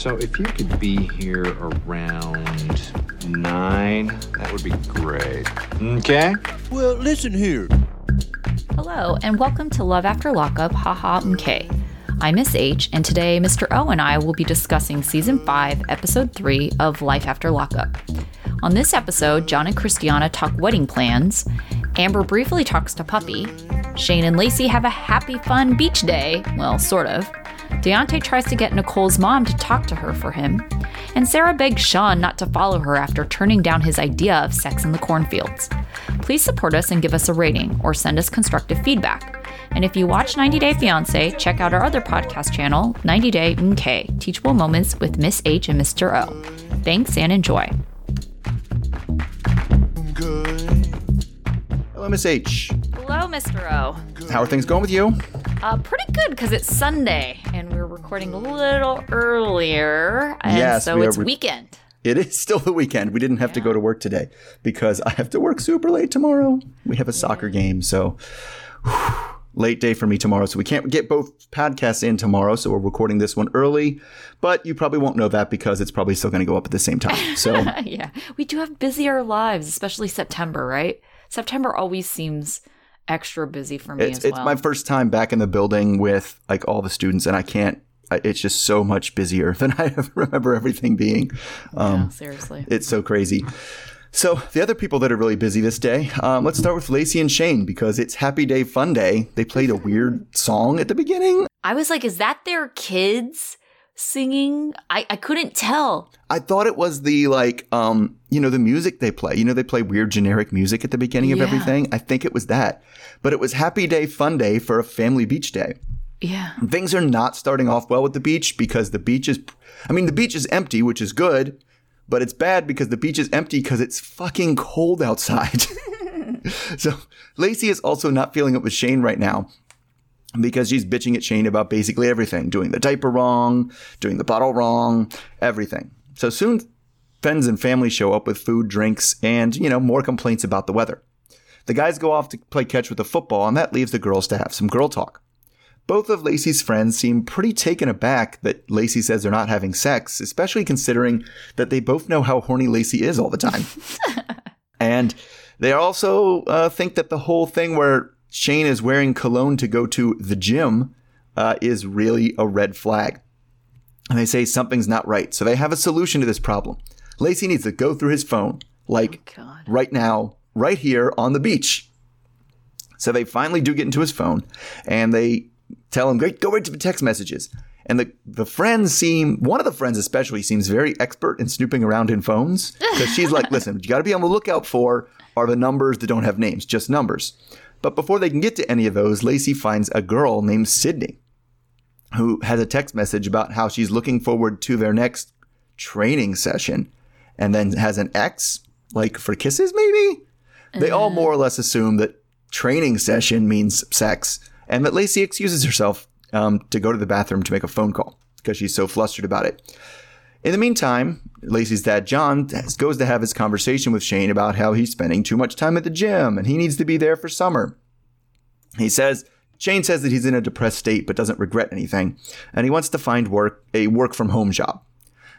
So if you could be here around nine, that would be great. Okay? Well, listen here. Hello, and welcome to Love After Lockup, haha MK. I'm Miss H, and today Mr. O and I will be discussing Season 5, Episode 3 of Life After Lockup. On this episode, John and Christiana talk wedding plans, Amber briefly talks to Puppy, Shane and Lacey have a happy, fun beach day, well, sort of. Deontay tries to get Nicole's mom to talk to her for him, and Sarah begs Sean not to follow her after turning down his idea of sex in the cornfields. Please support us and give us a rating or send us constructive feedback. And if you watch 90 Day Fiancé, check out our other podcast channel, 90 Day MK, Teachable Moments with Miss H and Mr. O. Thanks and enjoy. Hello, Miss H. Mr. O. How are things going with you? Uh, pretty good because it's Sunday and we're recording a little earlier. And Yes, so we it's re- weekend. It is still the weekend. We didn't have to go to work today because I have to work super late tomorrow. We have a soccer game, so whew, late day for me tomorrow. So we can't get both podcasts in tomorrow. So we're recording this one early, but you probably won't know that because it's probably still going to go up at the same time. So yeah, we do have busier lives, especially September, right? September always seems extra busy for me it's as it's well. my first time back in the building with like all the students, and I can't. It's just so much busier than I remember everything being. Um, Yeah, seriously. It's so crazy. So the other people that are really busy this day, um, let's start with Lacey and Shane because it's Happy Day Fun Day. They played a weird song at the beginning. I was like, is that their kids singing? I, I couldn't tell. I thought it was the like, um, you know, the music they play. You know, they play weird generic music at the beginning of Yeah. everything. I think it was that, but it was Happy Day Fun Day for a family beach day. Yeah. Things are not starting off well with the beach because the beach is, I mean, the beach is empty, which is good, but it's bad because the beach is empty because it's fucking cold outside. so Lacey is also not feeling it with Shane right now because she's bitching at Shane about basically everything doing the diaper wrong, doing the bottle wrong, everything. So soon friends and family show up with food, drinks, and, you know, more complaints about the weather. The guys go off to play catch with the football, and that leaves the girls to have some girl talk. Both of Lacey's friends seem pretty taken aback that Lacey says they're not having sex, especially considering that they both know how horny Lacey is all the time. and they also uh, think that the whole thing where Shane is wearing cologne to go to the gym uh, is really a red flag. And they say something's not right. So they have a solution to this problem. Lacey needs to go through his phone, like God. right now, right here on the beach. So they finally do get into his phone and they tell him, Great, go right to the text messages. And the, the friends seem, one of the friends especially seems very expert in snooping around in phones. Because she's like, listen, you got to be on the lookout for are the numbers that don't have names, just numbers. But before they can get to any of those, Lacey finds a girl named Sydney who has a text message about how she's looking forward to their next training session and then has an X, like for kisses, maybe? They all more or less assume that training session means sex and that Lacey excuses herself um, to go to the bathroom to make a phone call because she's so flustered about it. In the meantime, Lacey's dad, John, goes to have his conversation with Shane about how he's spending too much time at the gym and he needs to be there for summer. He says, Shane says that he's in a depressed state but doesn't regret anything, and he wants to find work, a work from home job.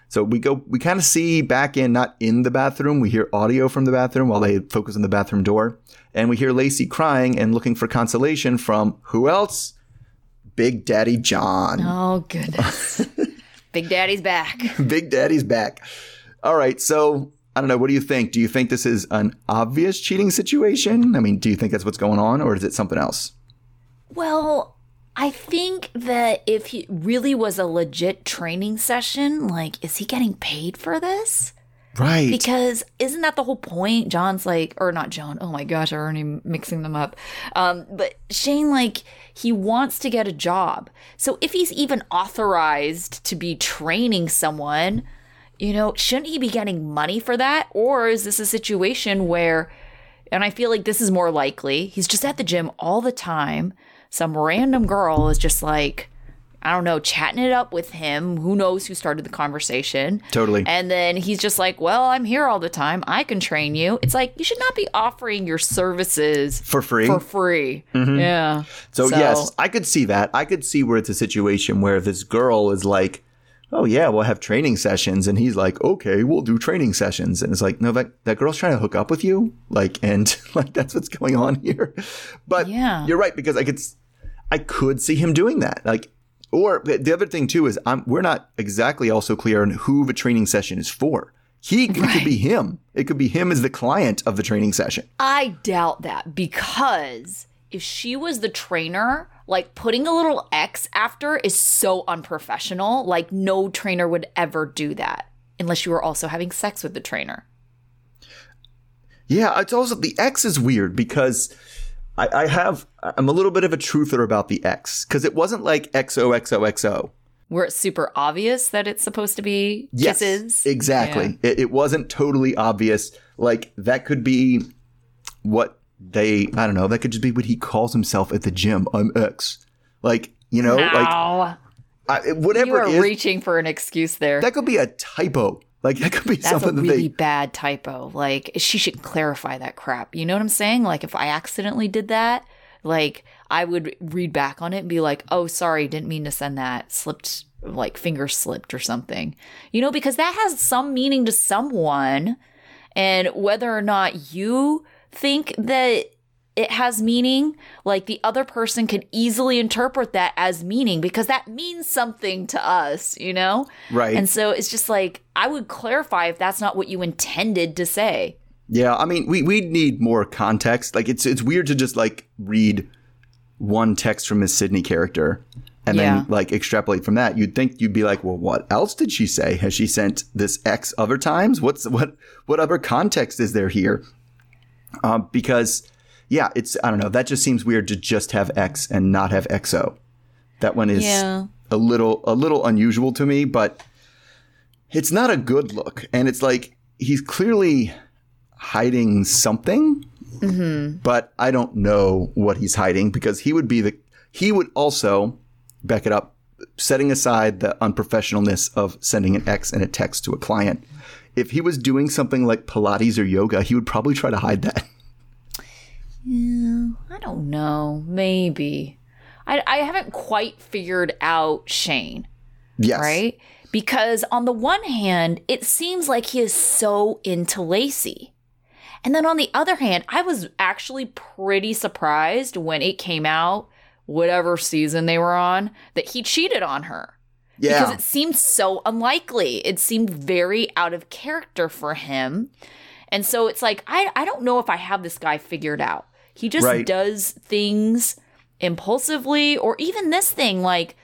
So we go, we kind of see back in, not in the bathroom. We hear audio from the bathroom while they focus on the bathroom door. And we hear Lacey crying and looking for consolation from who else? Big Daddy John. Oh, goodness. Big Daddy's back. Big Daddy's back. All right. So I don't know. What do you think? Do you think this is an obvious cheating situation? I mean, do you think that's what's going on or is it something else? Well, I think that if he really was a legit training session, like, is he getting paid for this? Right. Because isn't that the whole point? John's like, or not John. Oh my gosh, I'm already mixing them up. Um, but Shane, like, he wants to get a job. So if he's even authorized to be training someone, you know, shouldn't he be getting money for that? Or is this a situation where, and I feel like this is more likely, he's just at the gym all the time. Some random girl is just like, I don't know, chatting it up with him. Who knows who started the conversation? Totally. And then he's just like, Well, I'm here all the time. I can train you. It's like, you should not be offering your services For free? For free. Mm-hmm. Yeah. So, yes, I could see that. I could see where it's a situation where this girl is like, oh yeah, we'll have training sessions. And he's like, okay, we'll do training sessions. And it's like, no, that, that girl's trying to hook up with you. Like, and like, that's what's going on here. But Yeah. you're right, because I could, I could see him doing that. Like, or the other thing too is I'm, we're not exactly also clear on who the training session is for. He it could be him. It could be him as the client of the training session. I doubt that because if she was the trainer, like putting a little X after is so unprofessional. Like, no trainer would ever do that unless you were also having sex with the trainer. Yeah, it's also the X is weird because I, I have I'm a little bit of a truther about the X because it wasn't like XOXOXO. Where it's super obvious that it's supposed to be Yes, kisses. exactly. It, it wasn't totally obvious. Like that could be what they I don't know. That could just be what he calls himself at the gym. I'm X. Like you know, like Ow. I, you are it reaching for an excuse there. that could be a typo. Like that could be That's a something that really they. bad typo. Like she should clarify that crap. You know what I'm saying? Like if I accidentally did that, like I would read back on it and be like, "Oh, sorry, didn't mean to send that. Slipped like finger slipped or something." You know, because that has some meaning to someone and whether or not you think that it has meaning, like the other person can easily interpret that as meaning because that means something to us, you know? Right. And so it's just like I would clarify if that's not what you intended to say. Yeah, I mean, we we need more context. Like it's it's weird to just like read one text from his Sydney character and Yeah. then like extrapolate from that. You'd think you'd be like, well, what else did she say? Has she sent this X other times? What's what what other context is there here? Um, because yeah, it's I don't know. That just seems weird to just have X and not have XO. That one is Yeah. a little a little unusual to me, but it's not a good look. And it's like he's clearly hiding something, mm-hmm. but I don't know what he's hiding because he would be the he would also back it up, setting aside the unprofessionalness of sending an X and a text to a client. If he was doing something like Pilates or yoga, he would probably try to hide that. I don't know. Maybe. I, I haven't quite figured out Shane, Yes. right? Because on the one hand, it seems like he is so into Lacey. And then on the other hand, I was actually pretty surprised when it came out, whatever season they were on, that he cheated on her. Yeah. because it seemed so unlikely. It seemed very out of character for him. And so it's like, I, I don't know if I have this guy figured out. He just Right. does things impulsively, or even this thing, like,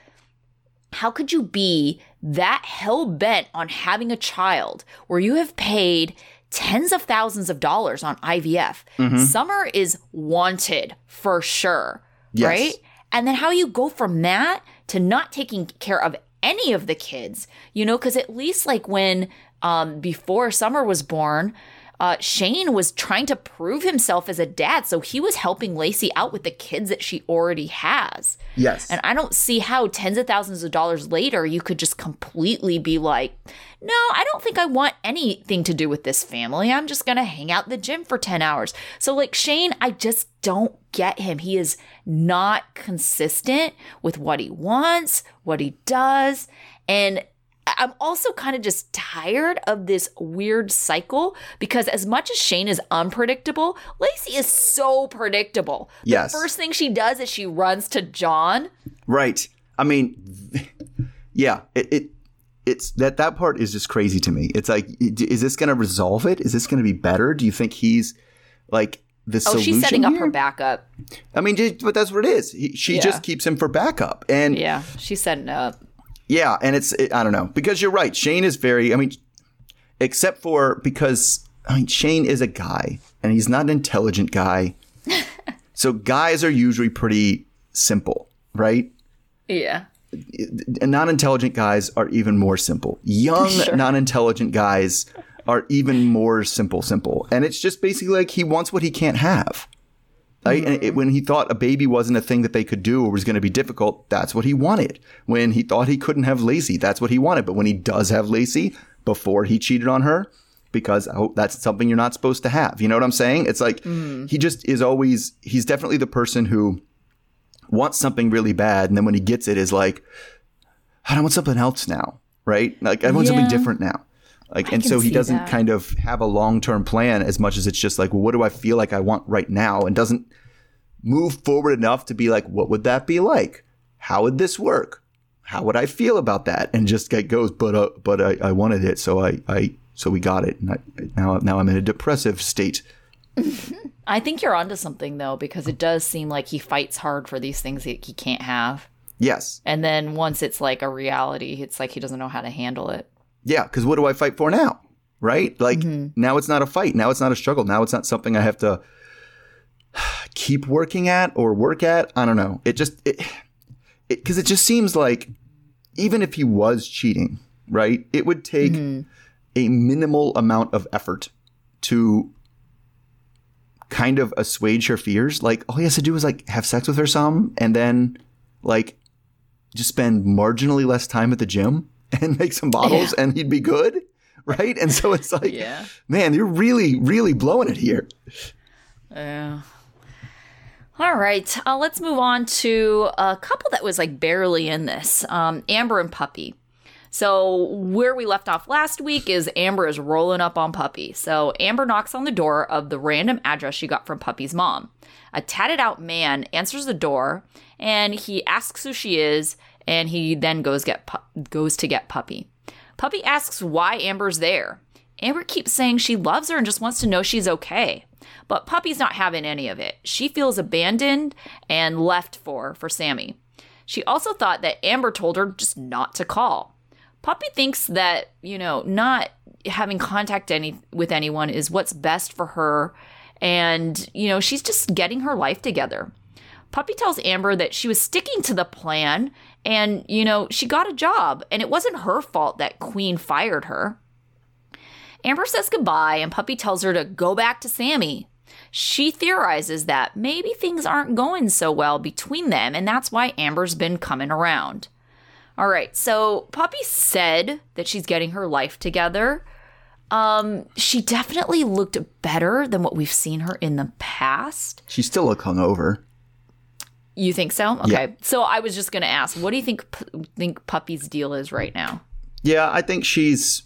how could you be that hell bent on having a child where you have paid tens of thousands of dollars on IVF? Summer is wanted for sure, Yes. right? And then how you go from that to not taking care of any of the kids, you know, because at least like when um, before Summer was born, uh, Shane was trying to prove himself as a dad. So he was helping Lacey out with the kids that she already has. Yes. And I don't see how tens of thousands of dollars later you could just completely be like, no, I don't think I want anything to do with this family. I'm just going to hang out at the gym for 10 hours. So, like, Shane, I just don't get him. He is not consistent with what he wants, what he does. And I'm also kind of just tired of this weird cycle because as much as Shane is unpredictable, Lacey is so predictable. The Yes. first thing she does is she runs to John. Right. I mean, yeah, it, it it's that that part is just crazy to me. It's like, is this going to resolve it? Is this going to be better? Do you think he's like the Oh, she's setting up her backup. I mean, but that's what it is. He, she Yeah. just keeps him for backup, and yeah, Yeah, she's setting up. And it's it, I don't know because you're right. Shane is very. I mean, except for because I mean Shane is a guy and he's not an intelligent guy. so guys are usually pretty simple, right? Yeah. non-intelligent guys are even more simple. Young Sure. non-intelligent guys are even more simple simple. And it's just basically like he wants what he can't have. Right? And it, mm-hmm. when he thought a baby wasn't a thing that they could do or was going to be difficult, that's what he wanted. When he thought he couldn't have Lacey, that's what he wanted. But when he does have Lacey, before he cheated on her, because oh, that's something you're not supposed to have. You know what I'm saying? It's like mm. he just is always, he's definitely the person who wants something really bad. And then when he gets it, is like, I don't want something else now. right? Like I want something different now. Like, I and so he doesn't that. kind of have a long term plan as much as it's just like, well, what do I feel like I want right now, and doesn't move forward enough to be like, what would that be like? How would this work? How would I feel about that? And just like goes, but uh, but I, I wanted it, so I, I so we got it. And I, now now I'm in a depressive state. I think you're onto something though, because it does seem like he fights hard for these things that he can't have. Yes, And then once it's like a reality, it's like he doesn't know how to handle it. Yeah. Because what do I fight for now? Right? Like mm-hmm. now it's not a fight. Now it's not a struggle. Now it's not something I have to keep working at or work at. I don't know. It just it because it, just seems like even if he was cheating, right? It would take mm-hmm. a minimal amount of effort to kind of assuage her fears. Like all he has to do is like have sex with her some and then like just spend marginally less time at the gym and make some bottles and he'd be good. Right. And so it's like, Yeah. man, you're really, really blowing it here. Yeah. All right, uh, let's move on to a couple that was like barely in this um, Amber and Puppy. So, where we left off last week is Amber is rolling up on Puppy. So, Amber knocks on the door of the random address she got from Puppy's mom. A tatted out man answers the door and he asks who she is, and he then goes get pu- goes to get Puppy. Puppy asks why Amber's there. Amber keeps saying she loves her and just wants to know she's okay. But Puppy's not having any of it. She feels abandoned and left for for Sammy. She also thought that Amber told her just not to call. Puppy thinks that, you know, not having contact any with anyone is what's best for her and, you know, she's just getting her life together. Puppy tells Amber that she was sticking to the plan and, you know, she got a job and it wasn't her fault that Queen fired her. Amber says goodbye, and Puppy tells her to go back to Sammy. She theorizes that maybe things aren't going so well between them, and that's why Amber's been coming around. All right, so Puppy said that she's getting her life together. Um, she definitely looked better than what we've seen her in the past. She's still look hungover. You think so? Okay. Yeah. So I was just going to ask, what do you think P- think Puppy's deal is right now? Yeah, I think she's,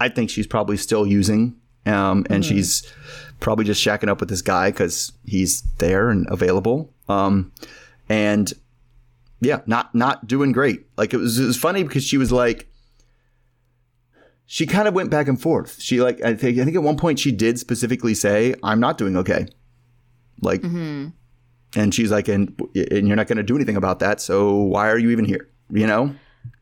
I think she's probably still using, um, and she's probably just shacking up with this guy because he's there and available. Um, and yeah, not not doing great. Like it was, it was funny because she was like, she kind of went back and forth. She like, I think, I think at one point she did specifically say, "I'm not doing okay," like, and she's like, and and you're not going to do anything about that. So why are you even here? You know?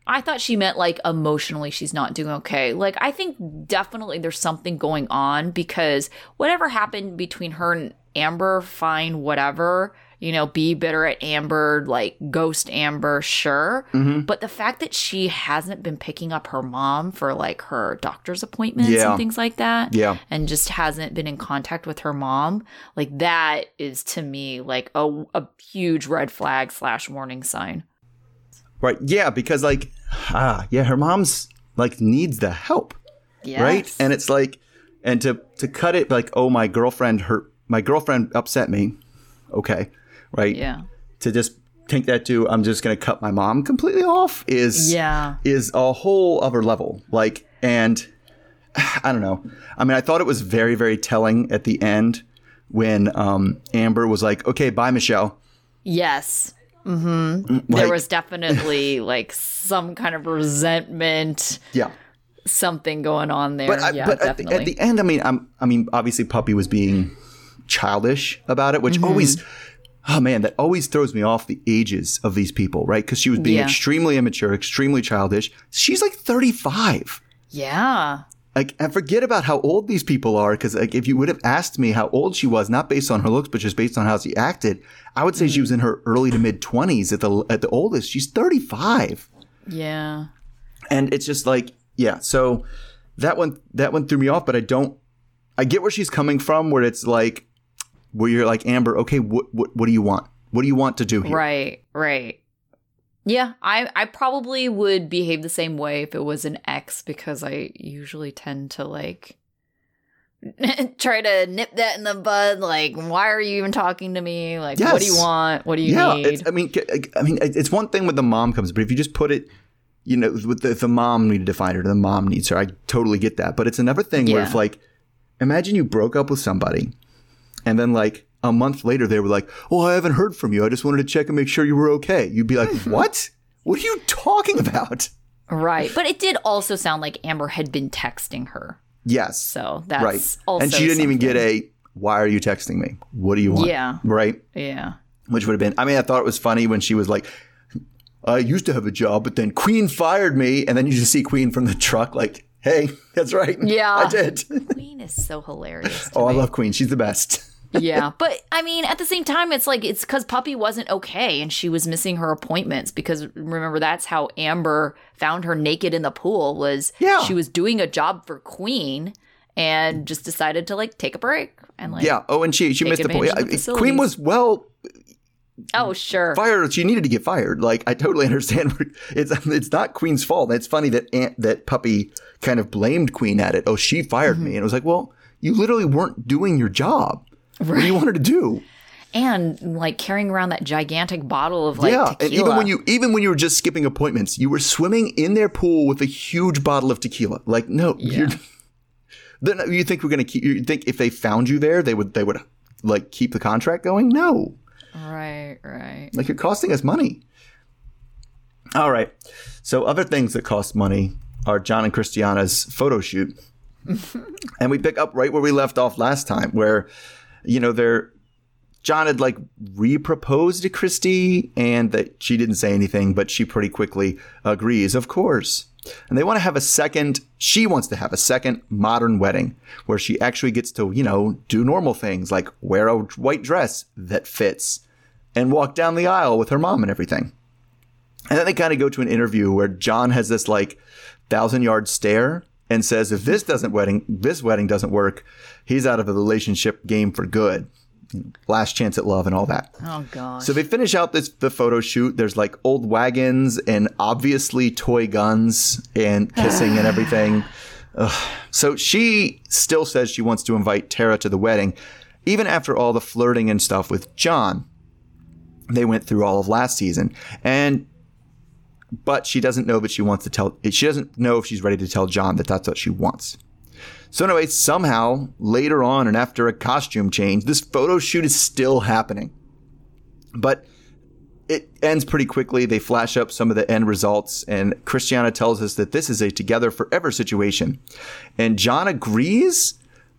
I thought she meant like emotionally she's not doing okay. Like I think definitely there's something going on because whatever happened between her and Amber, fine, whatever. You know, be bitter at Amber, like ghost Amber, sure. But the fact that she hasn't been picking up her mom for like her doctor's appointments Yeah. and things like that, Yeah. and just hasn't been in contact with her mom, like that is to me like a, a huge red flag slash warning sign. Right. Yeah, because like ah, yeah, her mom's like needs the help. Right? And it's like and to to cut it like, oh my girlfriend hurt my girlfriend upset me. Okay. Right? yeah. To just take that to I'm just gonna cut my mom completely off is Yeah. is a whole other level. Like and I don't know. I mean I thought it was very, very telling at the end when um Amber was like, Okay, bye Michelle. Yes. Mm-hmm. there was definitely like some kind of resentment, Yeah. something going on there. But, I, yeah, but at the, at the end, I mean, I'm, I mean, obviously, Puppy was being childish about it, which Mm-hmm. always, oh man, that always throws me off the ages of these people, right? Because she was being Yeah. extremely immature, extremely childish. She's like 35. yeah. Like, and forget about how old these people are. Because like, if you would have asked me how old she was, not based on her looks, but just based on how she acted, I would say she mm. was in her early to mid 20s at the at the oldest. She's 35 Yeah. and it's just like yeah so that one that one threw me off but i don't i get where she's coming from where it's like where you're like amber okay what what, what do you want what do you want to do here Right. Right. Yeah, I I probably would behave the same way if it was an ex because I usually tend to like try to nip that in the bud. Like, why are you even talking to me? Like, what do you want? What do you yeah need? it's, i mean i mean it's one thing when the mom comes but if you just put it you know, with the, the mom needed to find her, the mom needs her. I totally get that. But it's another thing where Yeah. if like, imagine you broke up with somebody and then like a month later they were like, oh, I haven't heard from you. I just wanted to check and make sure you were okay. You'd be like, mm-hmm. what? What are you talking about? Right. But it did also sound like Amber had been texting her. Yes. So that's right. also and she didn't even get a, why are you texting me? What do you want? Yeah. Right. Yeah. which would have been. I mean, I thought it was funny when she was like, "I used to have a job, but then Queen fired me," and then you just see Queen from the truck, like, "Hey, that's right, Yeah. I did." Queen is so hilarious. oh, I love Queen; she's the best. Yeah. But I mean, at the same time, it's like it's because Puppy wasn't okay and she was missing her appointments because remember, that's how Amber found her naked in the pool was Yeah. she was doing a job for Queen and just decided to like take a break and like, Yeah. Oh, and she she missed the point. advantage of the I- facilities. Queen was well oh, sure. fired. She needed to get fired. Like I totally understand. It's it's not Queen's fault. It's funny that Aunt, that puppy kind of blamed Queen at it. Oh, she fired Mm-hmm. me, and it was like, well, you literally weren't doing your job. What do you want her to do? And like carrying around that gigantic bottle of like yeah, tequila. and even when you even when you were just skipping appointments, you were swimming in their pool with a huge bottle of tequila. Like, no, you're, then you think we're gonna keep? You think if they found you there, they would they would like keep the contract going? No, Right, right. like you're costing us money. All right, so other things that cost money are John and Christiana's photo shoot, and we pick up right where we left off last time, where you know they're John had like re-proposed to Christy and that she didn't say anything, but she pretty quickly agrees, of course. And they want to have a second, she wants to have a second modern wedding where she actually gets to, you know, do normal things like wear a white dress that fits and walk down the aisle with her mom and everything. And then they kind of go to an interview where John has this like thousand yard stare and says if this mm-hmm. doesn't wedding this wedding doesn't work, he's out of the relationship game for good. Last chance at love and all that. Oh gosh. So they finish out this the photo shoot. There's like old wagons and obviously toy guns and kissing and everything. Ugh. So she still says she wants to invite Tara to the wedding, even after all the flirting and stuff with John. They went through all of last season, and but she doesn't know that she wants to tell. She doesn't know if she's ready to tell John that that's what she wants. So anyway, somehow later on and after a costume change, this photo shoot is still happening. But it ends pretty quickly. They flash up some of the end results, and Christiana tells us that this is a together forever situation. And John agrees,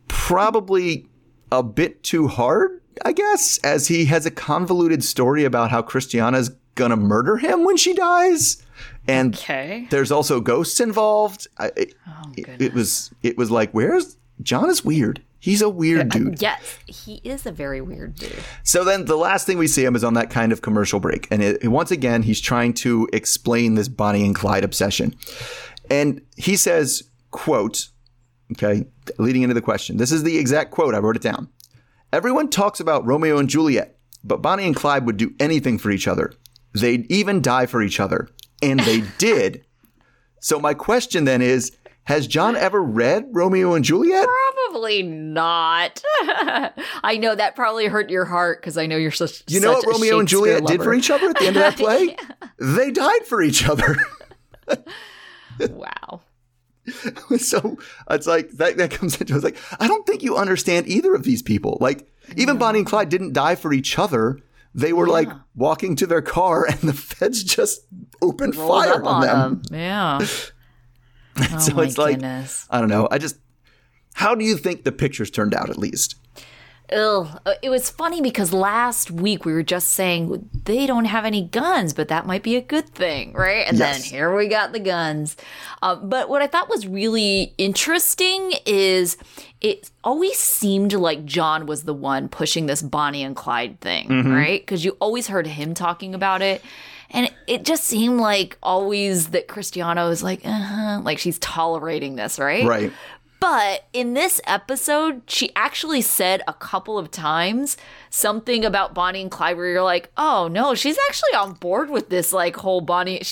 probably a bit too hard, I guess, as he has a convoluted story about how Christiana's gonna murder him when she dies. And okay. there's also ghosts involved. I, it, Oh, it, it was it was like, where's John is weird. He's a weird dude. Yes, he is a very weird dude. So then the last thing we see him is on that kind of commercial break. And it, once again, he's trying to explain this Bonnie and Clyde obsession. And he says, quote, okay, leading into the question. This is the exact quote. I wrote it down. Everyone talks about Romeo and Juliet, but Bonnie and Clyde would do anything for each other. They'd even die for each other. And they did. So my question then is, has John ever read Romeo and Juliet? Probably not. I know that probably hurt your heart because I know you're such. You know such what Romeo and Juliet did for each other at the end of that play? They died for each other. Wow. so it's like that, that comes into it's like, I don't think you understand either of these people. Like, even Bonnie and Clyde didn't die for each other. They were like walking to their car and the feds just opened Rolled fire on, them. him. Yeah. Oh so my it's like, goodness. I don't know. I just, how do you think the pictures turned out at least? Ugh. Uh, It was funny because last week we were just saying they don't have any guns, but that might be a good thing, right? And Yes. then here we got the guns. Uh, but what I thought was really interesting is it always seemed like John was the one pushing this Bonnie and Clyde thing, Mm-hmm. right? Because you always heard him talking about it. And it- it just seemed like always that Christiana is like, uh huh, like she's tolerating this, right? Right. But in this episode, she actually said a couple of times something about Bonnie and Clyde where you're like, oh no, she's actually on board with this like whole Bonnie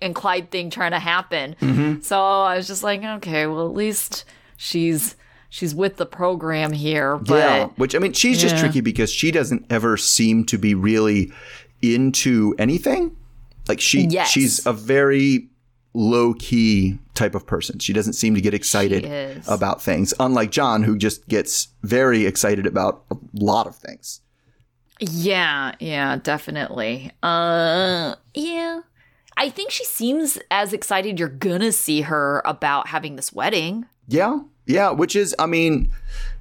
and Clyde thing trying to happen. Mm-hmm. So I was just like, okay, well at least she's she's with the program here. But yeah. Which, I mean, she's just tricky because she doesn't ever seem to be really into anything. Like she, Yes. she's a very low key type of person. She doesn't seem to get excited about things, unlike John, who just gets very excited about a lot of things. Yeah, yeah, definitely. Uh yeah. I think she seems as excited you're gonna see her about having this wedding. Yeah, yeah, which is, I mean,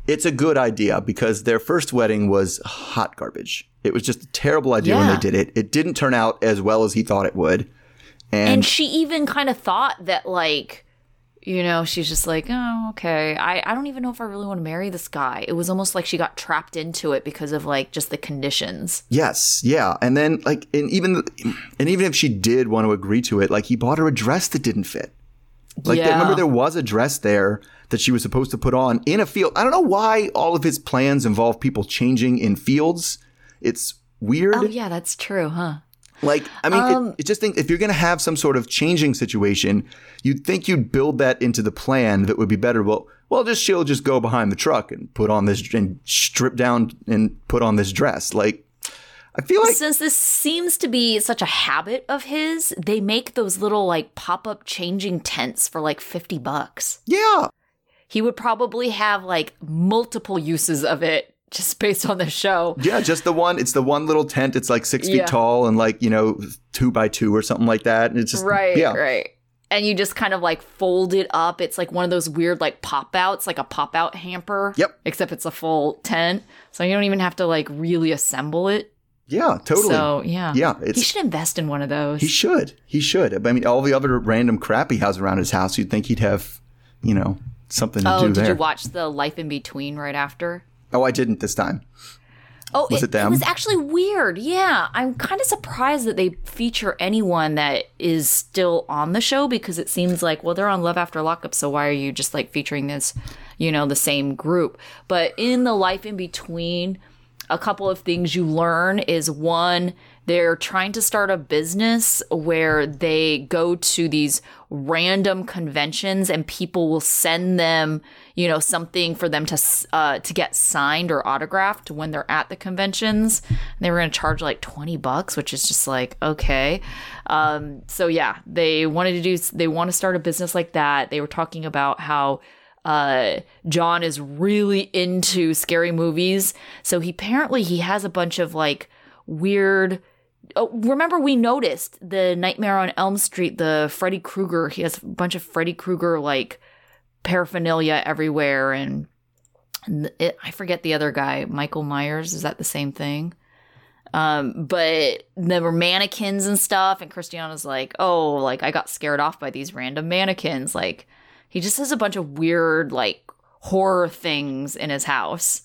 it's a good idea because their first wedding was hot garbage. It was just a terrible idea when they did it. It didn't turn out as well as he thought it would. And, And she even kind of thought that like you know, she's just like, oh, okay. I, I don't even know if I really want to marry this guy. It was almost like she got trapped into it because of like just the conditions. yes, yeah, and then like, and even and even if she did want to agree to it, like he bought her a dress that didn't fit. Like, Yeah. remember there was a dress there that she was supposed to put on in a field. I don't know why all of his plans involve people changing in fields. It's weird. Oh yeah, that's true, huh? Like, I mean, Um, it, it just think if you're going to have some sort of changing situation, you'd think you'd build that into the plan that would be better. Well, well, just she'll just go behind the truck and put on this and strip down and put on this dress. Like, I feel like Since this seems to be such a habit of his, they make those little like pop-up changing tents for like 50 bucks. yeah, He would probably have like multiple uses of it just based on the show. yeah, just the one. It's the one little tent. It's like six feet Yeah. tall and like you know two by two or something like that. And it's just Right, yeah, right. And you just kind of like fold it up. It's like one of those weird like pop outs, like a pop out hamper. Yep. Except it's a full tent. So you don't even have to like really assemble it. yeah, totally. So yeah. Yeah, He should invest in one of those. he should he should. I mean, all the other random crap he has around his house, you'd think he'd have, you know, something to oh, do. oh, did there. you watch the Life in Between right after? Oh, I didn't this time. Oh, Was it them? It was actually weird. Yeah, I'm kind of surprised that they feature anyone that is still on the show because it seems like, well, they're on Love After Lockup, so why are you just like featuring this, you know, the same group? But in the life in between, a couple of things you learn is one, they're trying to start a business where they go to these random conventions and people will send them, you know, something for them to uh, to get signed or autographed when they're at the conventions. And they were going to charge like 20 bucks, which is just like, okay. Um, so yeah, they wanted to do they want to start a business like that. They were talking about how uh John is really into scary movies. So he apparently he has a bunch of like weird Oh, remember we noticed the Nightmare on Elm Street, the Freddy Krueger. He has a bunch of Freddy Krueger like paraphernalia everywhere, and, and it, I forget the other guy, Michael Myers. Is that the same thing? Um, but there were mannequins and stuff, and Christiana's like, "Oh, like I got scared off by these random mannequins." Like he just has a bunch of weird like horror things in his house.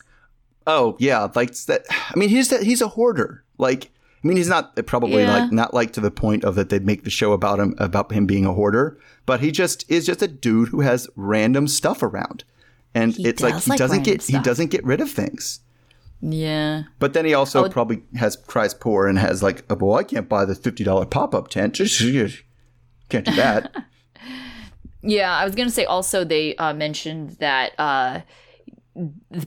Oh yeah, like that. I mean, he's that he's a hoarder. Like, I mean, he's not probably Yeah. like not like to the point of that they'd make the show about him about him being a hoarder, but he just is just a dude who has random stuff around, and He it's like he like doesn't get he doesn't get rid of things. Yeah. But then he also Oh. probably has cries poor and has like, oh, well, I can't buy the fifty dollar pop up tent. Just can't do that. Yeah, I was gonna say also they uh, mentioned that uh,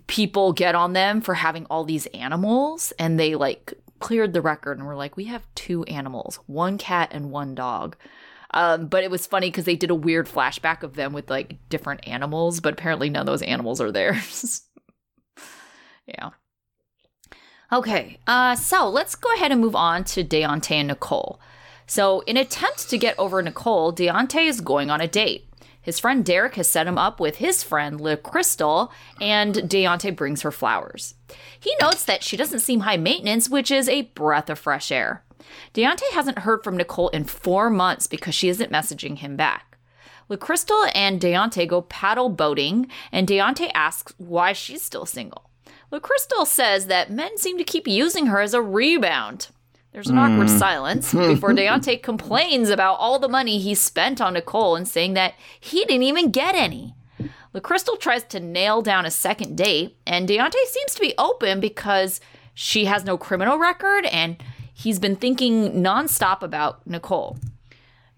people get on them for having all these animals, and they like cleared the record and were like, "We have two animals, one cat and one dog." Um, but it was funny because they did a weird flashback of them with like different animals, but apparently none of those animals are theirs. yeah. Okay, uh, so let's go ahead and move on to Deontay and Nicole. So, in attempt to get over Nicole, Deontay is going on a date. His friend Derek has set him up with his friend LaCrystal, and Deontay brings her flowers. He notes that she doesn't seem high maintenance, which is a breath of fresh air. Deontay hasn't heard from Nicole in four months because she isn't messaging him back. LaCrystal and Deontay go paddle boating, and Deontay asks why she's still single. LaCrystal says that men seem to keep using her as a rebound. There's an awkward hmm. silence hmm. before Deontay complains about all the money he spent on Nicole and saying that he didn't even get any. LaCrystal tries to nail down a second date, and Deontay seems to be open because she has no criminal record and he's been thinking nonstop about Nicole.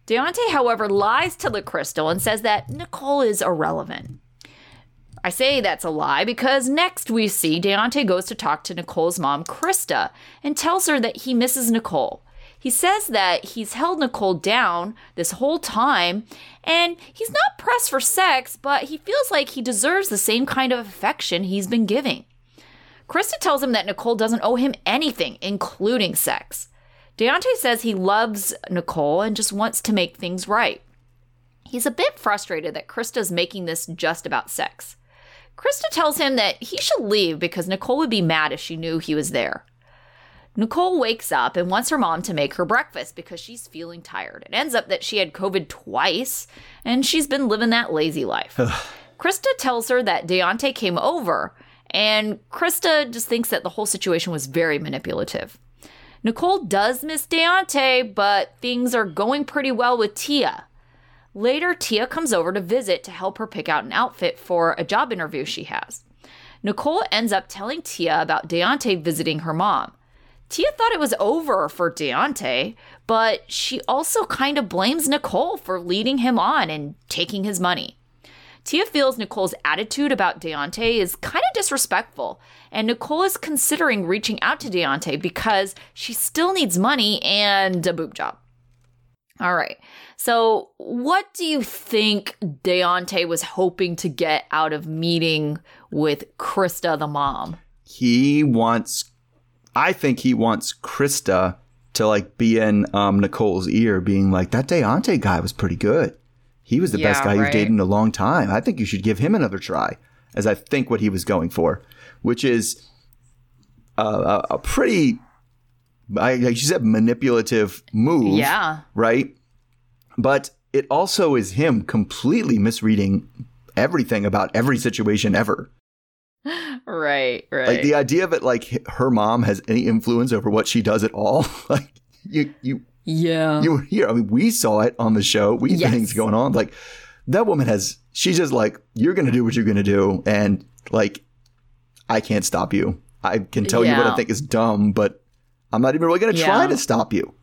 Deontay, however, lies to LaCrystal and says that Nicole is irrelevant. I say that's a lie because next we see Deontay goes to talk to Nicole's mom, Krista, and tells her that he misses Nicole. He says that he's held Nicole down this whole time and he's not pressed for sex, but he feels like he deserves the same kind of affection he's been giving. Krista tells him that Nicole doesn't owe him anything, including sex. Deontay says he loves Nicole and just wants to make things right. He's a bit frustrated that Krista's making this just about sex. Krista tells him that he should leave because Nicole would be mad if she knew he was there. Nicole wakes up and wants her mom to make her breakfast because she's feeling tired. It ends up that she had COVID twice and she's been living that lazy life. Krista tells her that Deontay came over, and Krista just thinks that the whole situation was very manipulative. Nicole does miss Deontay, but things are going pretty well with Tia. Later, Tia comes over to visit to help her pick out an outfit for a job interview she has. Nicole ends up telling Tia about Deontay visiting her mom. Tia thought it was over for Deontay, but she also kind of blames Nicole for leading him on and taking his money. Tia feels Nicole's attitude about Deontay is kind of disrespectful, and Nicole is considering reaching out to Deontay because she still needs money and a boob job. All right. So, what do you think Deontay was hoping to get out of meeting with Krista, the mom? He wants, I think he wants Krista to like be in um, Nicole's ear, being like, that Deontay guy was pretty good. He was the best Yeah, guy you've dated in a long time. I think you should give him another try, as I think what he was going for, which is a, a, a pretty, I- like you said, manipulative move. Yeah. right? But it also is him completely misreading everything about every situation ever. Right, right. Like the idea of it, like her mom has any influence over what she does at all. like you, you, yeah. you were here. I mean, we saw it on the show. We Yes. things going on. Like that woman has. She's just like, you're gonna do what you're gonna do, and like, I can't stop you. I can tell you what I think is dumb, but I'm not even really gonna try Yeah. to stop you.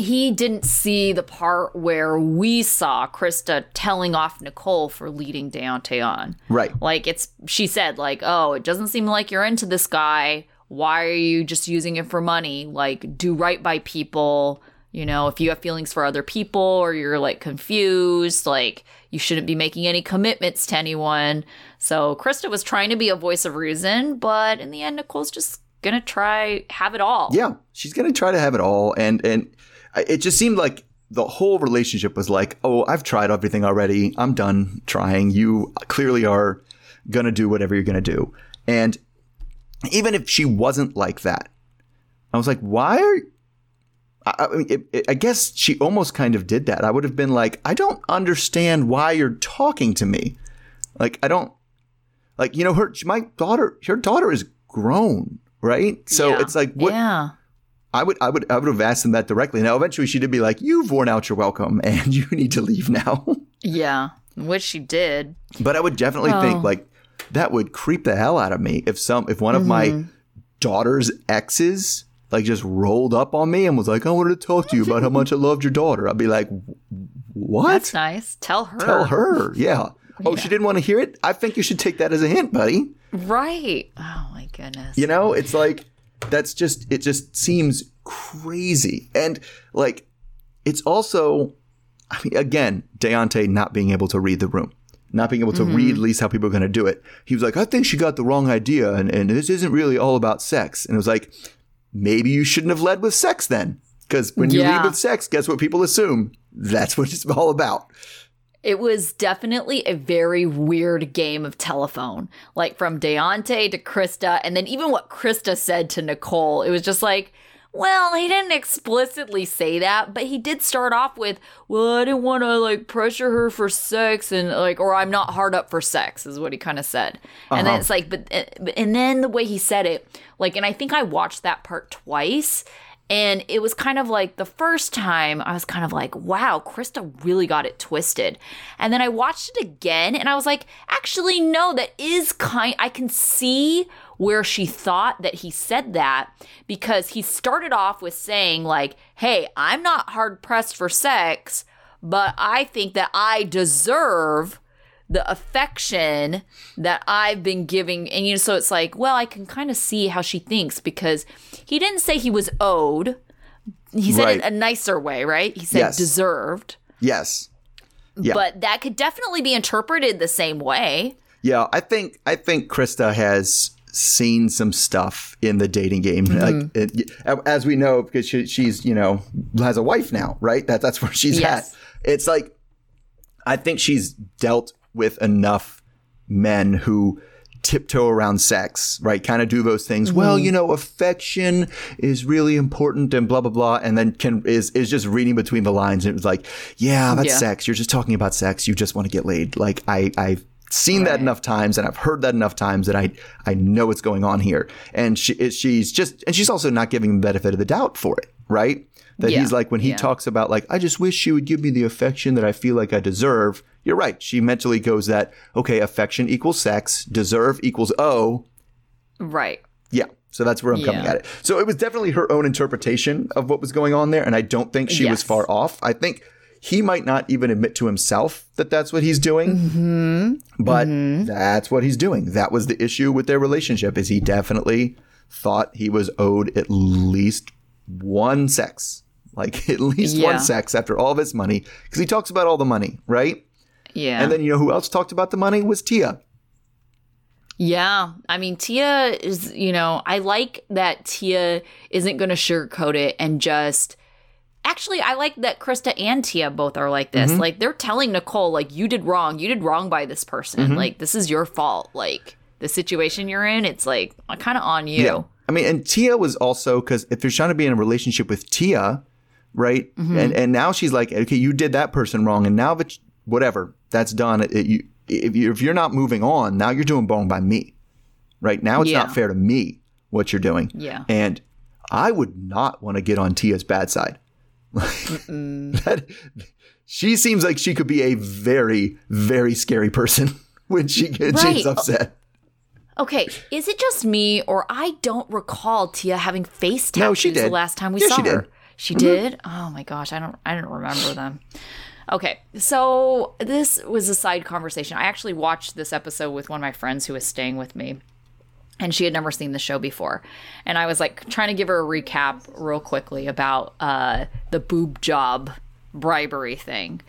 He didn't see the part where we saw Krista telling off Nicole for leading Deontay on. Right. Like it's she said like, "Oh, it doesn't seem like you're into this guy. Why are you just using it for money? Like do right by people. You know, if you have feelings for other people or you're like confused, like you shouldn't be making any commitments to anyone." So, Krista was trying to be a voice of reason, but in the end Nicole's just going to try have it all. Yeah, she's gonna try to have it all, and and it just seemed like the whole relationship was like, oh, I've tried everything already. I'm done trying. You clearly are gonna do whatever you're gonna do, and even if she wasn't like that, I was like, why are I, I mean, it, it, I guess she almost kind of did that. I would have been like, I don't understand why you're talking to me. Like, I don't, like, you know, her, my daughter, her daughter is grown, right? So Yeah. it's like, what, Yeah. I would, I would, I would have asked him that directly. Now, eventually, she did be like, "You've worn out your welcome, and you need to leave now." Yeah, which she did. but I would definitely Oh. think like that would creep the hell out of me if some, if one of my Mm-hmm. daughter's exes like just rolled up on me and was like, "I wanted to talk to you about how much I loved your daughter." I'd be like, "What? That's nice. Tell her. Tell her, yeah." Oh, she didn't want to hear it. I think you should take that as a hint, buddy. Right. Oh my goodness. You know, it's like that's just it just seems crazy. And like it's also I mean again, Deontay not being able to read the room. Not being able to mm-hmm. read at least how people are gonna do it. He was like, I think she got the wrong idea and, and this isn't really all about sex. And it was like, maybe you shouldn't have led with sex then. Because when you Yeah. lead with sex, guess what people assume? That's what it's all about. It was definitely a very weird game of telephone. Like from Deontay to Krista, and then even what Krista said to Nicole. It was just like, well, he didn't explicitly say that, but he did start off with, well, I didn't want to like pressure her for sex and like, or I'm not hard up for sex, is what he kind of said. And then uh-huh. it's like, but, but- and then the way he said it, like, and I think I watched that part twice. And it was kind of like the first time I was kind of like, wow, Krista really got it twisted. And then I watched it again and I was like, actually, no, that is kind, I can see where she thought that he said that because he started off with saying, like, hey, I'm not hard pressed for sex, but I think that I deserve the affection that I've been giving. And you know, so it's like, well, I can kind of see how she thinks because he didn't say he was owed, he said Right. it a nicer way, right? He said Yes. deserved. Yes. Yeah. But that could definitely be interpreted the same way. Yeah, I think I think Krista has seen some stuff in the dating game, Mm-hmm. like it, as we know, because she, she's you know has a wife now, right? That that's where she's Yes. at. It's like I think she's dealt with enough men who tiptoe around sex, right? Kind of do those things. Well, Mm-hmm. you know, affection is really important and blah blah blah, and then can is is just reading between the lines. And it was like, yeah, that's Yeah. sex. You're just talking about sex. You just want to get laid. Like I I've seen that enough times and I've heard that enough times that I I know what's going on here. And she she's just and she's also not giving the benefit of the doubt for it, right? That Yeah. he's like when he Yeah. talks about like I just wish she would give me the affection that I feel like I deserve. You're right. She mentally goes that okay, affection equals sex, deserve equals oh. Right. Yeah. So that's where I'm coming at it. So it was definitely her own interpretation of what was going on there and I don't think she was far off. I think he might not even admit to himself that that's what he's doing. Mm-hmm. But that's what he's doing. That was the issue with their relationship is he definitely thought he was owed at least one sex. Like at least Yeah. one sex after all of his money because he talks about all the money, right? Yeah. And then you know who else talked about the money was Tia. Yeah. I mean, Tia is, you know, I like that Tia isn't going to sugarcoat it and just. Actually, I like that Krista and Tia both are like this. Mm-hmm. Like, they're telling Nicole, like, you did wrong. You did wrong by this person. Mm-hmm. Like, this is your fault. Like, the situation you're in, it's like kind of on you. Yeah. I mean, and Tia was also because if you're trying to be in a relationship with Tia, right? Mm-hmm. And and now she's like, okay, you did that person wrong, and now that whatever that's done, it, you if you if you're not moving on, now you're doing wrong by me, right? Now it's Yeah. not fair to me what you're doing. Yeah. And I would not want to get on Tia's bad side. that she seems like she could be a very very scary person when she gets Right. upset. Okay, is it just me or I don't recall Tia having face tattoos No, she did. the last time we Yeah, saw she did. She did? Oh my gosh, I don't I don't remember them. Okay, so this was a side conversation. I actually watched this episode with one of my friends who was staying with me. And she had never seen the show before. And I was like trying to give her a recap real quickly about uh, the boob job bribery thing.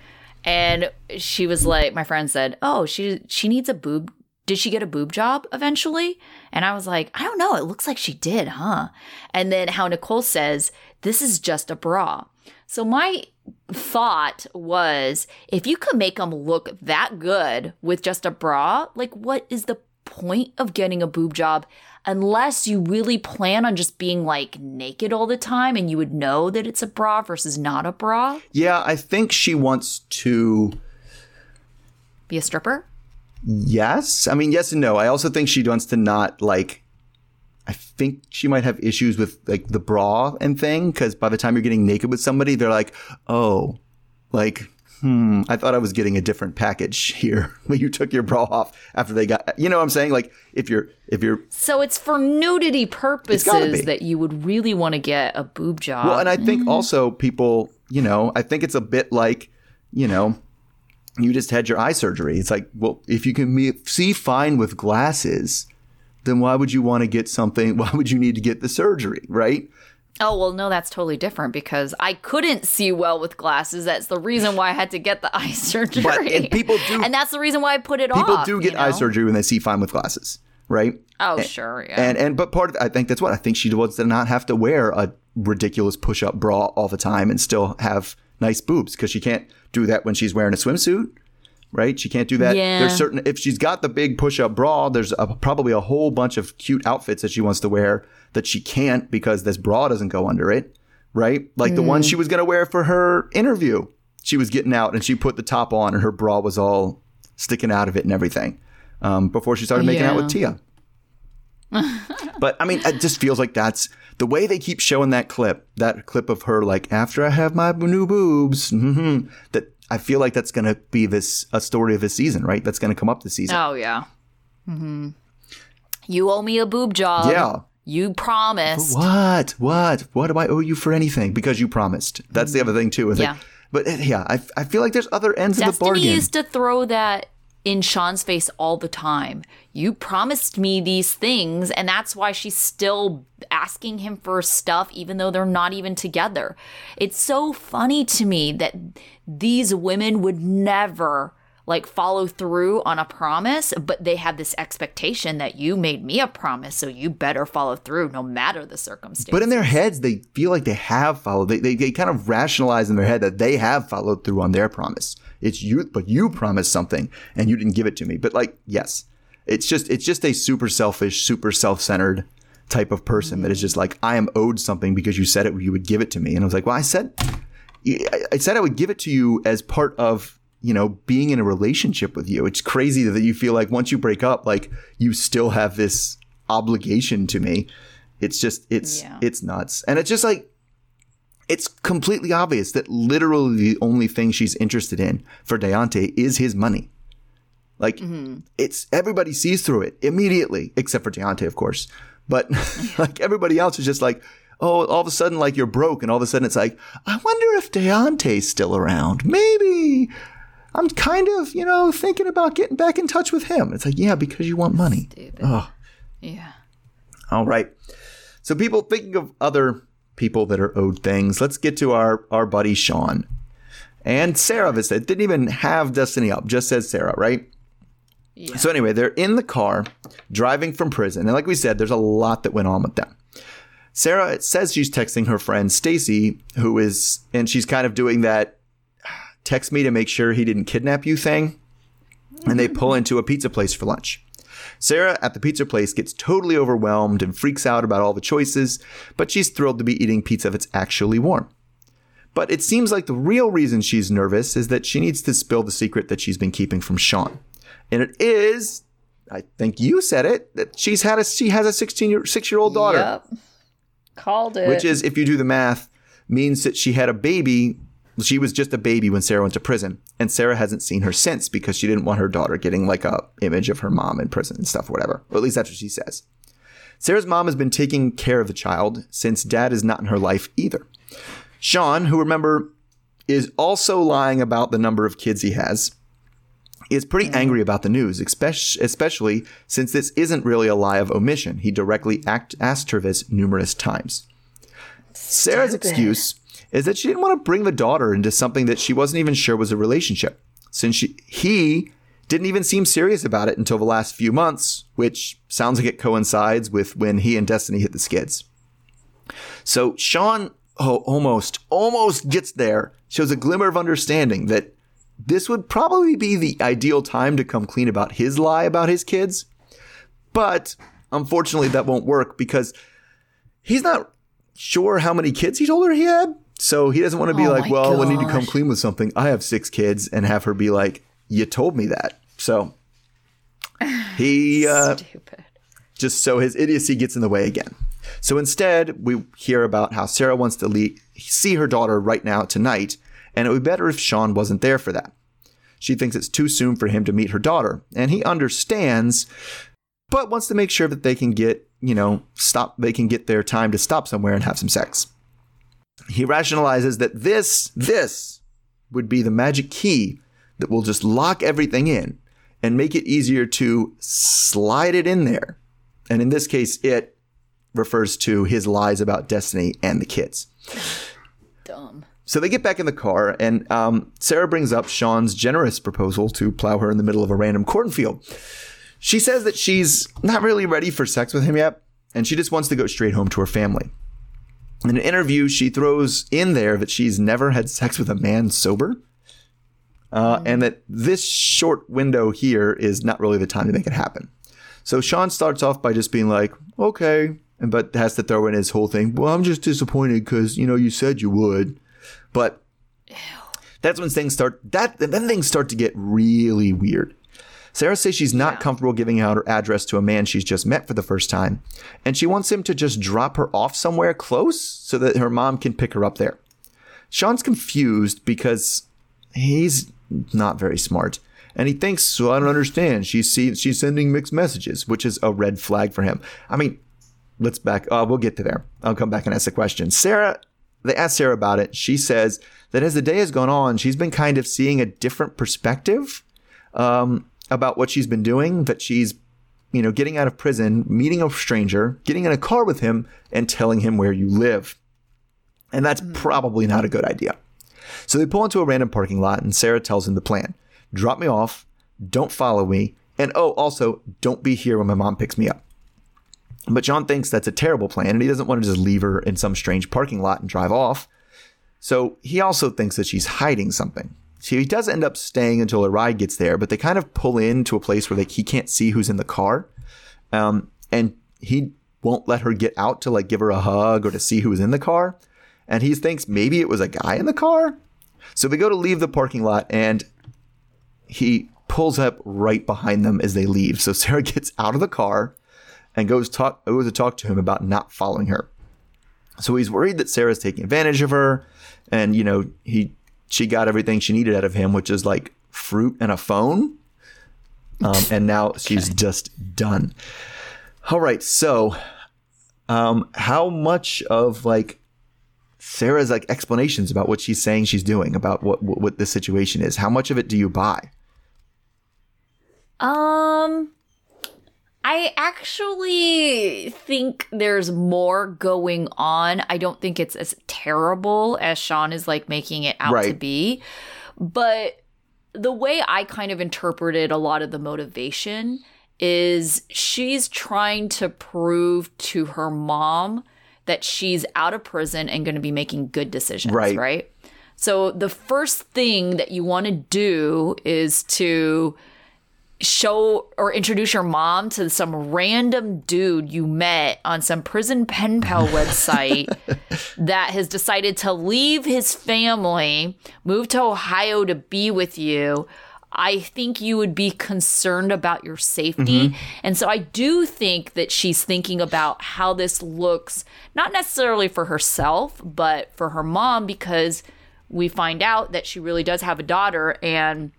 And she was like, my friend said, "Oh, she she needs a boob. Did she get a boob job eventually?" And I was like, "I don't know. It looks like she did, huh?" And then how Nicole says, "This is just a bra." So my thought was, if you could make them look that good with just a bra, like what is the point of getting a boob job unless you really plan on just being like naked all the time and you would know that it's a bra versus not a bra? Yeah, I think she wants to. Be a stripper? Yes. I mean, yes and no. I also think she wants to not like. I think she might have issues with like the bra and thing because by the time you're getting naked with somebody, they're like, oh, like, hmm, I thought I was getting a different package here when you took your bra off after they got, you know what I'm saying? Like, if you're, if you're, So it's for nudity purposes that you would really want to get a boob job. well, and I think also people, you know, I think it's a bit like, you know, you just had your eye surgery. It's like, well, if you can see fine with glasses, then why would you want to get something? Why would you need to get the surgery, right? oh, well, no, that's totally different because I couldn't see well with glasses. That's the reason why I had to get the eye surgery. and people do- And that's the reason why I put it People off. People do get you eye surgery when they see fine with glasses, right? Oh, sure. Yeah. And and but part of I think that's what I think she wants to not have to wear a ridiculous push-up bra all the time and still have nice boobs because she can't do that when she's wearing a swimsuit, right? She can't do that. Yeah. There's certain if she's got the big push-up bra, there's a, probably a whole bunch of cute outfits that she wants to wear that she can't because this bra doesn't go under it, right? Like the Mm. one she was going to wear for her interview. She was getting out and she put the top on and her bra was all sticking out of it and everything. Um, before she started making out with Tia. But I mean, it just feels like that's the way they keep showing that clip, that clip of her like after I have my new boobs. hmm that I feel like that's going to be this a story of this season, right? That's going to come up this season. oh, yeah. hmm You owe me a boob job. Yeah. You promised. What? What? What do I owe you for anything? Because you promised. That's the other thing too. Yeah. like, but uh, yeah, I, I feel like there's other ends of the Destiny bargain. used to throw that in Sean's face all the time. You promised me these things, and that's why she's still asking him for stuff, even though they're not even together. It's so funny to me that these women would never like follow through on a promise, but they have this expectation that you made me a promise, so you better follow through no matter the circumstance. But in their heads, they feel like they have followed. They, they, they kind of rationalize in their head that they have followed through on their promise. It's you, but you promised something and you didn't give it to me. But like, yes, it's just it's just a super selfish, super self centered type of person that is just like, I am owed something because you said it, you would give it to me. And I was like, well, I said, I said I would give it to you as part of you know, being in a relationship with you. It's crazy that you feel like once you break up, like you still have this obligation to me. It's just, it's, yeah. it's nuts. And it's just like, it's completely obvious that literally the only thing she's interested in for Deante is his money. Like mm-hmm. it's everybody sees through it immediately, except for Deante, of course. But like everybody else is just like, oh, all of a sudden, like you're broke, and all of a sudden it's like, I wonder if Deante's still around. Maybe. I'm kind of, you know, thinking about getting back in touch with him. It's like, yeah, because you want money. Stupid. Oh. Yeah. All right. So people thinking of other people that are owed things. Let's get to our our buddy Sean. And Sarah It didn't even have Destiny up, just says Sarah, right? Yeah. So anyway, they're in the car driving from prison. And like we said, there's a lot that went on with them. Sarah says she's texting her friend Stacy, who is and she's kind of doing that text me to make sure he didn't kidnap you thing. And they pull into a pizza place for lunch. Sarah at the pizza place gets totally overwhelmed and freaks out about all the choices, but she's thrilled to be eating pizza that's actually warm. But it seems like the real reason she's nervous is that she needs to spill the secret that she's been keeping from Sean. And it is, I think you said it, that she's had a she has a 16 year 6 year old daughter. Yep. Called it. Which is if you do the math means that she had a baby she was just a baby when Sarah went to prison, and Sarah hasn't seen her since because she didn't want her daughter getting like a image of her mom in prison and stuff, or whatever. Or at least that's what she says. Sarah's mom has been taking care of the child since dad is not in her life either. Sean, who remember is also lying about the number of kids he has, is pretty mm-hmm. angry about the news, especially since this isn't really a lie of omission. He directly act, asked her this numerous times. Sarah's excuse is that she didn't want to bring the daughter into something that she wasn't even sure was a relationship, since she, he didn't even seem serious about it until the last few months, which sounds like it coincides with when he and Destiny hit the skids. So Sean oh, almost, almost gets there, shows a glimmer of understanding that this would probably be the ideal time to come clean about his lie about his kids. But unfortunately, that won't work because he's not sure how many kids he told her he had. So he doesn't want to be oh like, well, gosh. when need to come clean with something, I have six kids, and have her be like, you told me that. So he uh, just so his idiocy gets in the way again. So instead, we hear about how Sarah wants to le- see her daughter right now tonight, and it would be better if Sean wasn't there for that. She thinks it's too soon for him to meet her daughter, and he understands, but wants to make sure that they can get, you know, stop. They can get their time to stop somewhere and have some sex he rationalizes that this, this would be the magic key that will just lock everything in and make it easier to slide it in there. And in this case, it refers to his lies about Destiny and the kids. Dumb. So they get back in the car, and um, Sarah brings up Sean's generous proposal to plow her in the middle of a random cornfield. She says that she's not really ready for sex with him yet, and she just wants to go straight home to her family. In an interview, she throws in there that she's never had sex with a man sober. Uh, mm. And that this short window here is not really the time to make it happen. So Sean starts off by just being like, okay, and but has to throw in his whole thing. Well, I'm just disappointed because, you know, you said you would. But Ew. that's when things start, that, then things start to get really weird. Sarah says she's not yeah. comfortable giving out her address to a man she's just met for the first time, and she wants him to just drop her off somewhere close so that her mom can pick her up there. Sean's confused because he's not very smart. And he thinks, so I don't understand. She's see, she's sending mixed messages, which is a red flag for him. I mean, let's back. Uh, we'll get to there. I'll come back and ask the question. Sarah, they asked Sarah about it. She says that as the day has gone on, she's been kind of seeing a different perspective. Um, about what she's been doing, that she's, you know, getting out of prison, meeting a stranger, getting in a car with him, and telling him where you live. And that's hmm. probably not a good idea. So they pull into a random parking lot, and Sarah tells him the plan drop me off, don't follow me, and oh, also, don't be here when my mom picks me up. But John thinks that's a terrible plan, and he doesn't want to just leave her in some strange parking lot and drive off. So he also thinks that she's hiding something. So he does end up staying until a ride gets there, but they kind of pull in to a place where he can't see who's in the car, um, and he won't let her get out to like give her a hug or to see who's in the car. And he thinks maybe it was a guy in the car. So they go to leave the parking lot, and he pulls up right behind them as they leave. So Sarah gets out of the car and goes talk goes to talk to him about not following her. So he's worried that Sarah's taking advantage of her, and you know he she got everything she needed out of him, which is like fruit and a phone. Um, and now she's just done. All right, so um, how much of like Sarah's like explanations about what she's saying she's doing about what what, what this situation is? How much of it do you buy? Um, I actually think there's more going on. I don't think it's as terrible as Sean is like making it out to be. But the way I kind of interpreted a lot of the motivation is she's trying to prove to her mom that she's out of prison and going to be making good decisions, Right. right? So the first thing that you want to do is to show or introduce your mom to some random dude you met on some prison pen pal website that has decided to leave his family, move to Ohio to be with you. I think you would be concerned about your safety. Mm-hmm. And so I do think that she's thinking about how this looks, not necessarily for herself, but for her mom, because we find out that she really does have a daughter and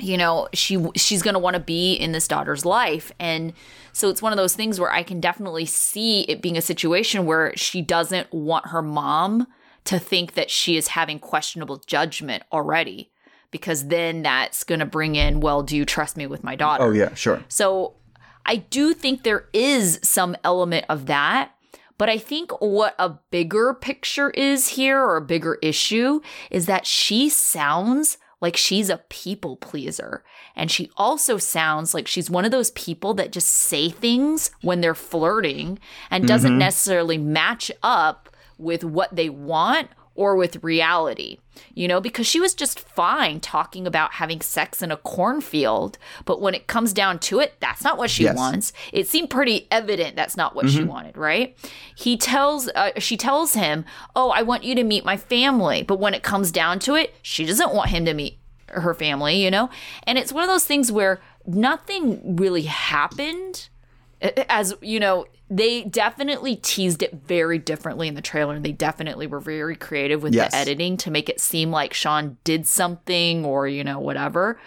you know she she's going to want to be in this daughter's life and so it's one of those things where i can definitely see it being a situation where she doesn't want her mom to think that she is having questionable judgment already because then that's going to bring in well do you trust me with my daughter Oh yeah, sure. so I do think there is some element of that. But I think what a bigger picture is here or a bigger issue is that she sounds like she's a people pleaser. And she also sounds like she's one of those people that just say things when they're flirting and doesn't mm-hmm. necessarily match up with what they want or with reality. You know, because she was just fine talking about having sex in a cornfield, but when it comes down to it, that's not what she Yes. wants. It seemed pretty evident that's not what she wanted, right? He tells uh, she tells him, "Oh, I want you to meet my family." But when it comes down to it, she doesn't want him to meet her family, you know? And it's one of those things where nothing really happened as you know they definitely teased it very differently in the trailer and they definitely were very creative with Yes. the editing to make it seem like sean did something or you know whatever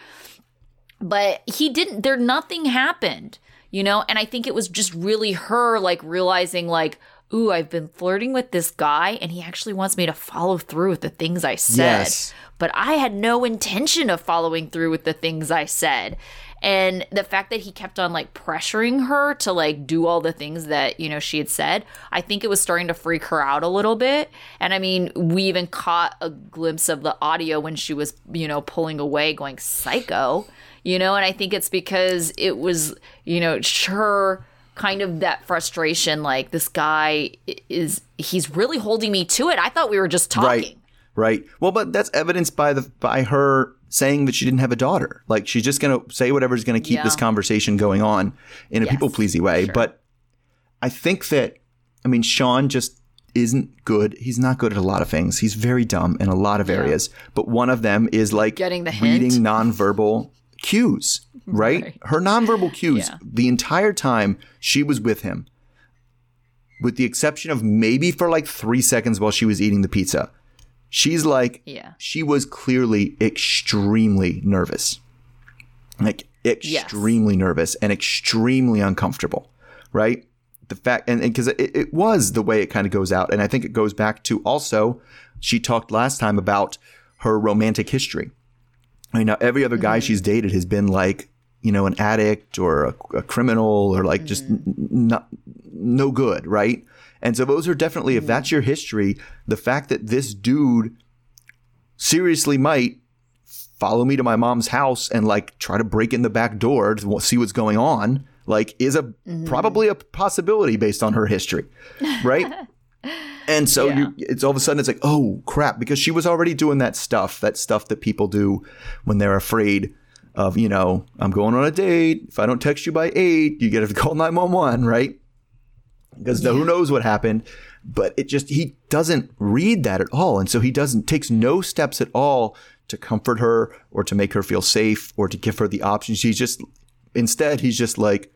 but he didn't there nothing happened you know and i think it was just really her like realizing like ooh i've been flirting with this guy and he actually wants me to follow through with the things i said Yes. but i had no intention of following through with the things i said and the fact that he kept on like pressuring her to like do all the things that you know she had said i think it was starting to freak her out a little bit and i mean we even caught a glimpse of the audio when she was you know pulling away going psycho you know and i think it's because it was you know her kind of that frustration like this guy is he's really holding me to it i thought we were just talking Right. Right. Well, but that's evidenced by the by her saying that she didn't have a daughter. Like she's just going to say whatever's going to keep Yeah. this conversation going on in a Yes, people pleasing way. sure. But I think that I mean Sean just isn't good. He's not good at a lot of things. He's very dumb in a lot of areas. But one of them is like Getting the reading hint. nonverbal cues. Right? Right. Her nonverbal cues Yeah. the entire time she was with him, with the exception of maybe for like three seconds while she was eating the pizza. She's like, Yeah. she was clearly extremely nervous. Like, extremely nervous and extremely uncomfortable, right? The fact, and because it, it was the way it kind of goes out. And I think it goes back to also, she talked last time about her romantic history. I mean, now every other guy mm-hmm. she's dated has been like you know, an addict or a, a criminal or like just mm-hmm. n- not no good, right? And so those are definitely, if mm-hmm. that's your history, the fact that this dude seriously might follow me to my mom's house and like try to break in the back door to see what's going on, like is a mm-hmm. probably a possibility based on her history, right? And so Yeah. you, it's all of a sudden it's like, oh crap, because she was already doing that stuff, that stuff that people do when they're afraid of, you know, I'm going on a date. If I don't text you by eight, you get to call 911, right? Because who knows what happened. But it just, he doesn't read that at all. And so he doesn't, takes no steps at all to comfort her or to make her feel safe or to give her the option He's just, instead, he's just like,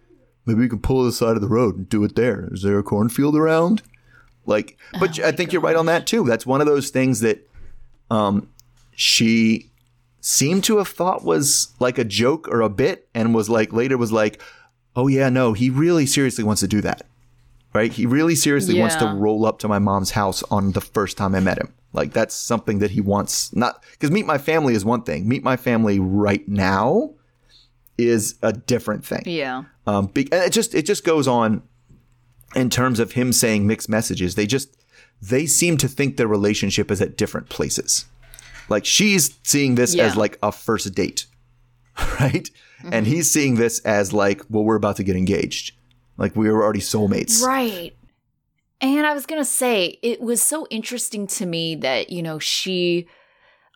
maybe we can pull to the side of the road and do it there. Is there a cornfield around? Like, but I think you're right on that too. That's one of those things that um, she seemed to have thought was like a joke or a bit, and was like later was like, "Oh yeah, no, he really seriously wants to do that, right? He really seriously wants to roll up to my mom's house on the first time I met him. Like that's something that he wants. Not because meet my family is one thing. Meet my family right now is a different thing. Yeah. Um, be- and it just it just goes on in terms of him saying mixed messages. They just they seem to think their relationship is at different places. Like she's seeing this Yeah. as like a first date, right? And he's seeing this as like, well, we're about to get engaged. Like we were already soulmates. Right. And I was going to say it was so interesting to me that, you know, she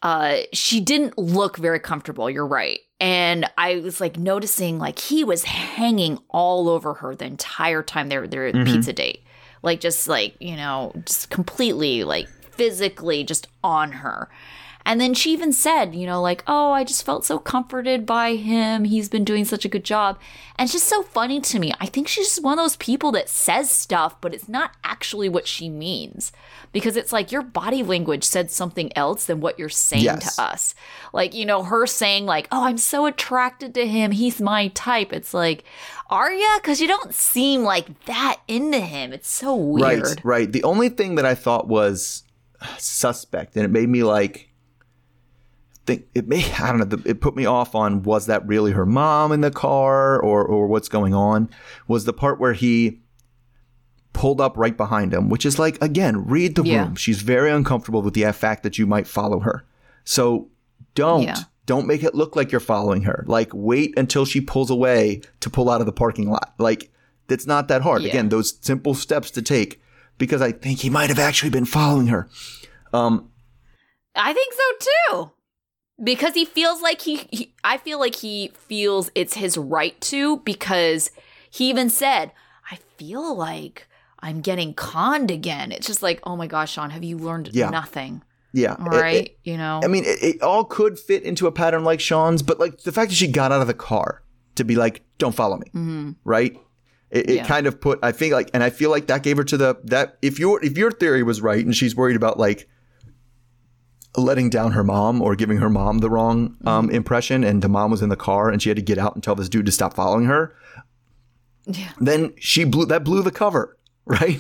uh she didn't look very comfortable, you're right. And I was like noticing like he was hanging all over her the entire time they were there at the Mhm. pizza date. Like just like, you know, just completely like physically just on her. And then she even said, you know, like, oh, I just felt so comforted by him. He's been doing such a good job. And it's just so funny to me. I think she's just one of those people that says stuff, but it's not actually what she means. Because it's like your body language said something else than what you're saying Yes. to us. Like, you know, her saying, like, oh, I'm so attracted to him. He's my type. It's like, are you? Because you don't seem like that into him. It's so weird. Right, right. The only thing that I thought was suspect, and it made me like think it may I don't know. It put me off on was that really her mom in the car or or what's going on? Was the part where he pulled up right behind him, which is like again, read the Yeah. room. She's very uncomfortable with the fact that you might follow her. So don't Yeah. don't make it look like you're following her. Like wait until she pulls away to pull out of the parking lot. Like it's not that hard. Yeah. Again, those simple steps to take because I think he might have actually been following her. Um, I think so too. Because he feels like he, he I feel like he feels it's his right to because he even said, I feel like I'm getting conned again. It's just like, oh my gosh, Sean, have you learned Yeah. nothing? yeah, All it- it- right. you know? I mean, it, it all could fit into a pattern like Sean's, but like the fact that she got out of the car to be like, "Don't follow me," Mhm. right? It, it Yeah. kind of put. I think like, and I feel like that gave her to the that if your if your theory was right, and she's worried about like letting down her mom or giving her mom the wrong um, Mm-hmm. impression, and the mom was in the car and she had to get out and tell this dude to stop following her. Yeah. Then she blew that blew the cover, right?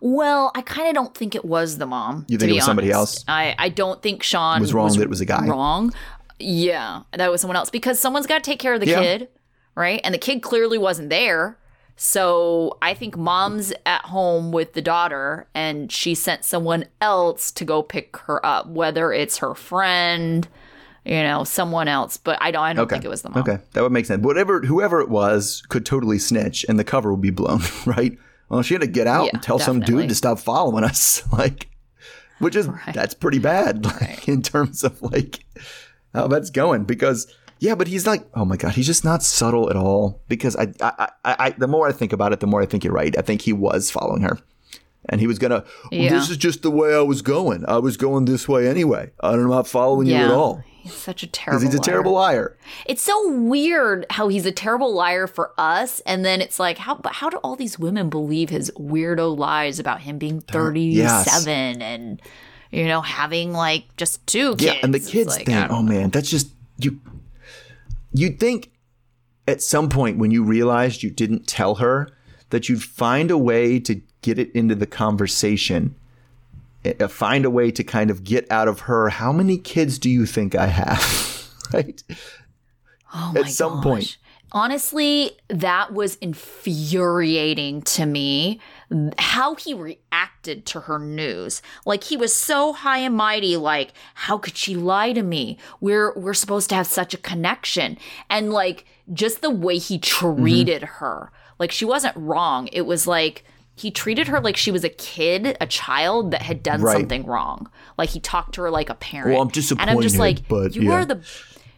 Well, I kind of don't think it was the mom. You think it was somebody else? I, I don't think Sean Was wrong that it was a guy? Wrong. Yeah, that was someone else because someone's got to take care of the Yeah. kid, right? And the kid clearly wasn't there. So I think mom's at home with the daughter and she sent someone else to go pick her up, whether it's her friend, you know, someone else. But I don't, I don't Okay. think it was the mom. Okay, that would make sense. Whatever, whoever it was, could totally snitch, and the cover would be blown, right? Well, she had to get out Yeah, and tell some dude to stop following us, like, which is Right. that's pretty bad, like, in terms of like how that's going. Because yeah, but he's like, oh my god, he's just not subtle at all. Because I, I, I, I the more I think about it, the more I think you're right. I think he was following her. And he was gonna. "Well, Yeah. this is just the way I was going. I was going this way anyway. I'm not know about following you at all He's such a terrible liar. because he's a liar. terrible liar. It's so weird how he's a terrible liar for us, and then it's like, how but how do all these women believe his weirdo lies about him being thirty-seven and you know having like just two kids? Yeah, and the It's kids like, thing. Oh man, that's just you. You'd think at some point when you realized you didn't tell her that you'd find a way to get it into the conversation. eh, Find a way to kind of get out of her. How many kids do you think I have? right? Oh my at some gosh. point. Honestly, that was infuriating to me. How he reacted to her news. Like he was so high and mighty, like, how could she lie to me? We're we're supposed to have such a connection. And like just the way he treated Mm-hmm. her. Like she wasn't wrong. It was like he treated her like she was a kid, a child that had done Right. something wrong. Like he talked to her like a parent. Well, I'm disappointed. And I'm just like, but you yeah. are the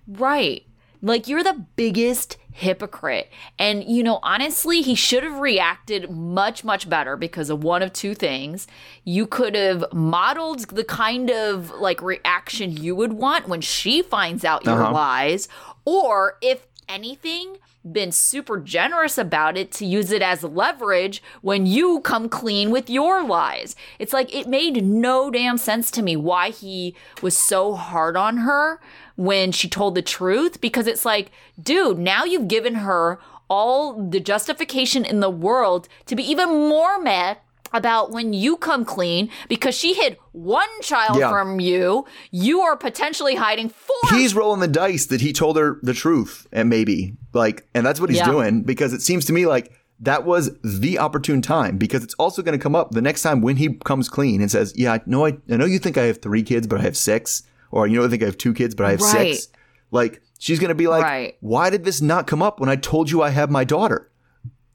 Right. Like you're the biggest hypocrite. And you know, honestly, he should have reacted much much better because of one of two things. You could have modeled the kind of like reaction you would want when she finds out your Uh-huh. lies or if anything been super generous about it to use it as leverage when you come clean with your lies. It's like it made no damn sense to me why he was so hard on her when she told the truth because it's like, dude, now you've given her all the justification in the world to be even more mad about when you come clean because she hid one child Yeah. from you. You are potentially hiding four He's rolling the dice that he told her the truth, and maybe like, and that's what he's Yeah. doing because it seems to me like that was the opportune time because it's also going to come up the next time when he comes clean and says, "Yeah, I know, I, I know you think I have three kids, but I have six, or you know, I think I have two kids, but I have Right. six. Like, she's going to be like, Right. "Why did this not come up when I told you I have my daughter?"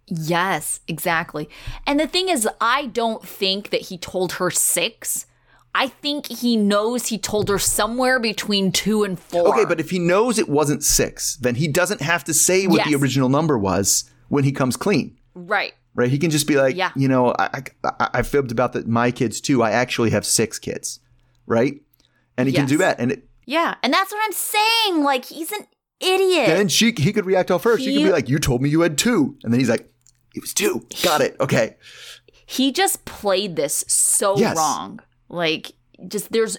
Yes, exactly. And the thing is, I don't think that he told her six. I think he knows he told her somewhere between two and four. Okay, but if he knows it wasn't six, then he doesn't have to say what the original number was when he comes clean. right. right? He can just be like, Yeah. you know, I, I, I fibbed about the, my kids too. I actually have six kids, right? And he can do that. And, it, Yeah. And that's what I'm saying. Like, he's an idiot. and then she, he could react off her. She could be like, you told me you had two. And then he's like, it was two. Got it. Okay. he just played this so Yes. wrong. Like, just there's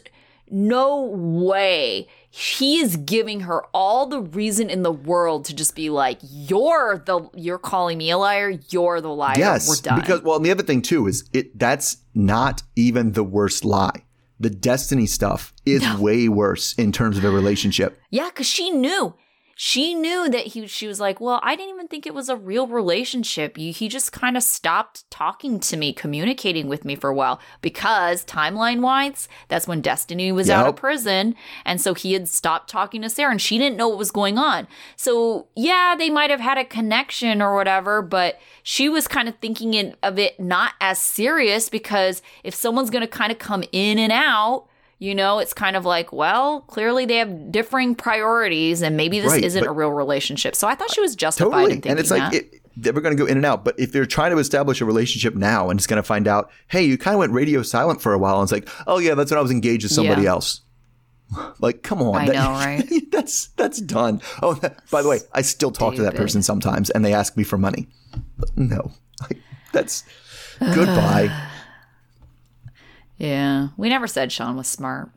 no way he is giving her all the reason in the world to just be like, "You're the you're calling me a liar. You're the liar. Yes. We're done." Because, well, and the other thing too is it, that's not even the worst lie. The destiny stuff is way worse in terms of a relationship. Yeah, because she knew. She knew that he. She was like, "Well, I didn't even think it was a real relationship. You, he just kind of stopped talking to me, communicating with me for a while because timeline wise, that's when Destiny was out of prison, and so he had stopped talking to Sarah, and she didn't know what was going on. So yeah, they might have had a connection or whatever, but she was kind of thinking it, of it not as serious because if someone's going to kind of come in and out." You know, it's kind of like, well, clearly they have differing priorities, and maybe this Right, isn't a real relationship. So I thought she was uh, justified Totally. in thinking And it's like, that. it, they're going to go in and out. But if they're trying to establish a relationship now and it's going to find out, hey, you kind of went radio silent for a while. And it's like, oh, yeah, that's when I was engaged with somebody Yeah. else. Like, come on. I know, right? that's that's done. Oh, that- by the way, I still talk to that person sometimes and they ask me for money. No. Like, that's goodbye. yeah, we never said Sean was smart.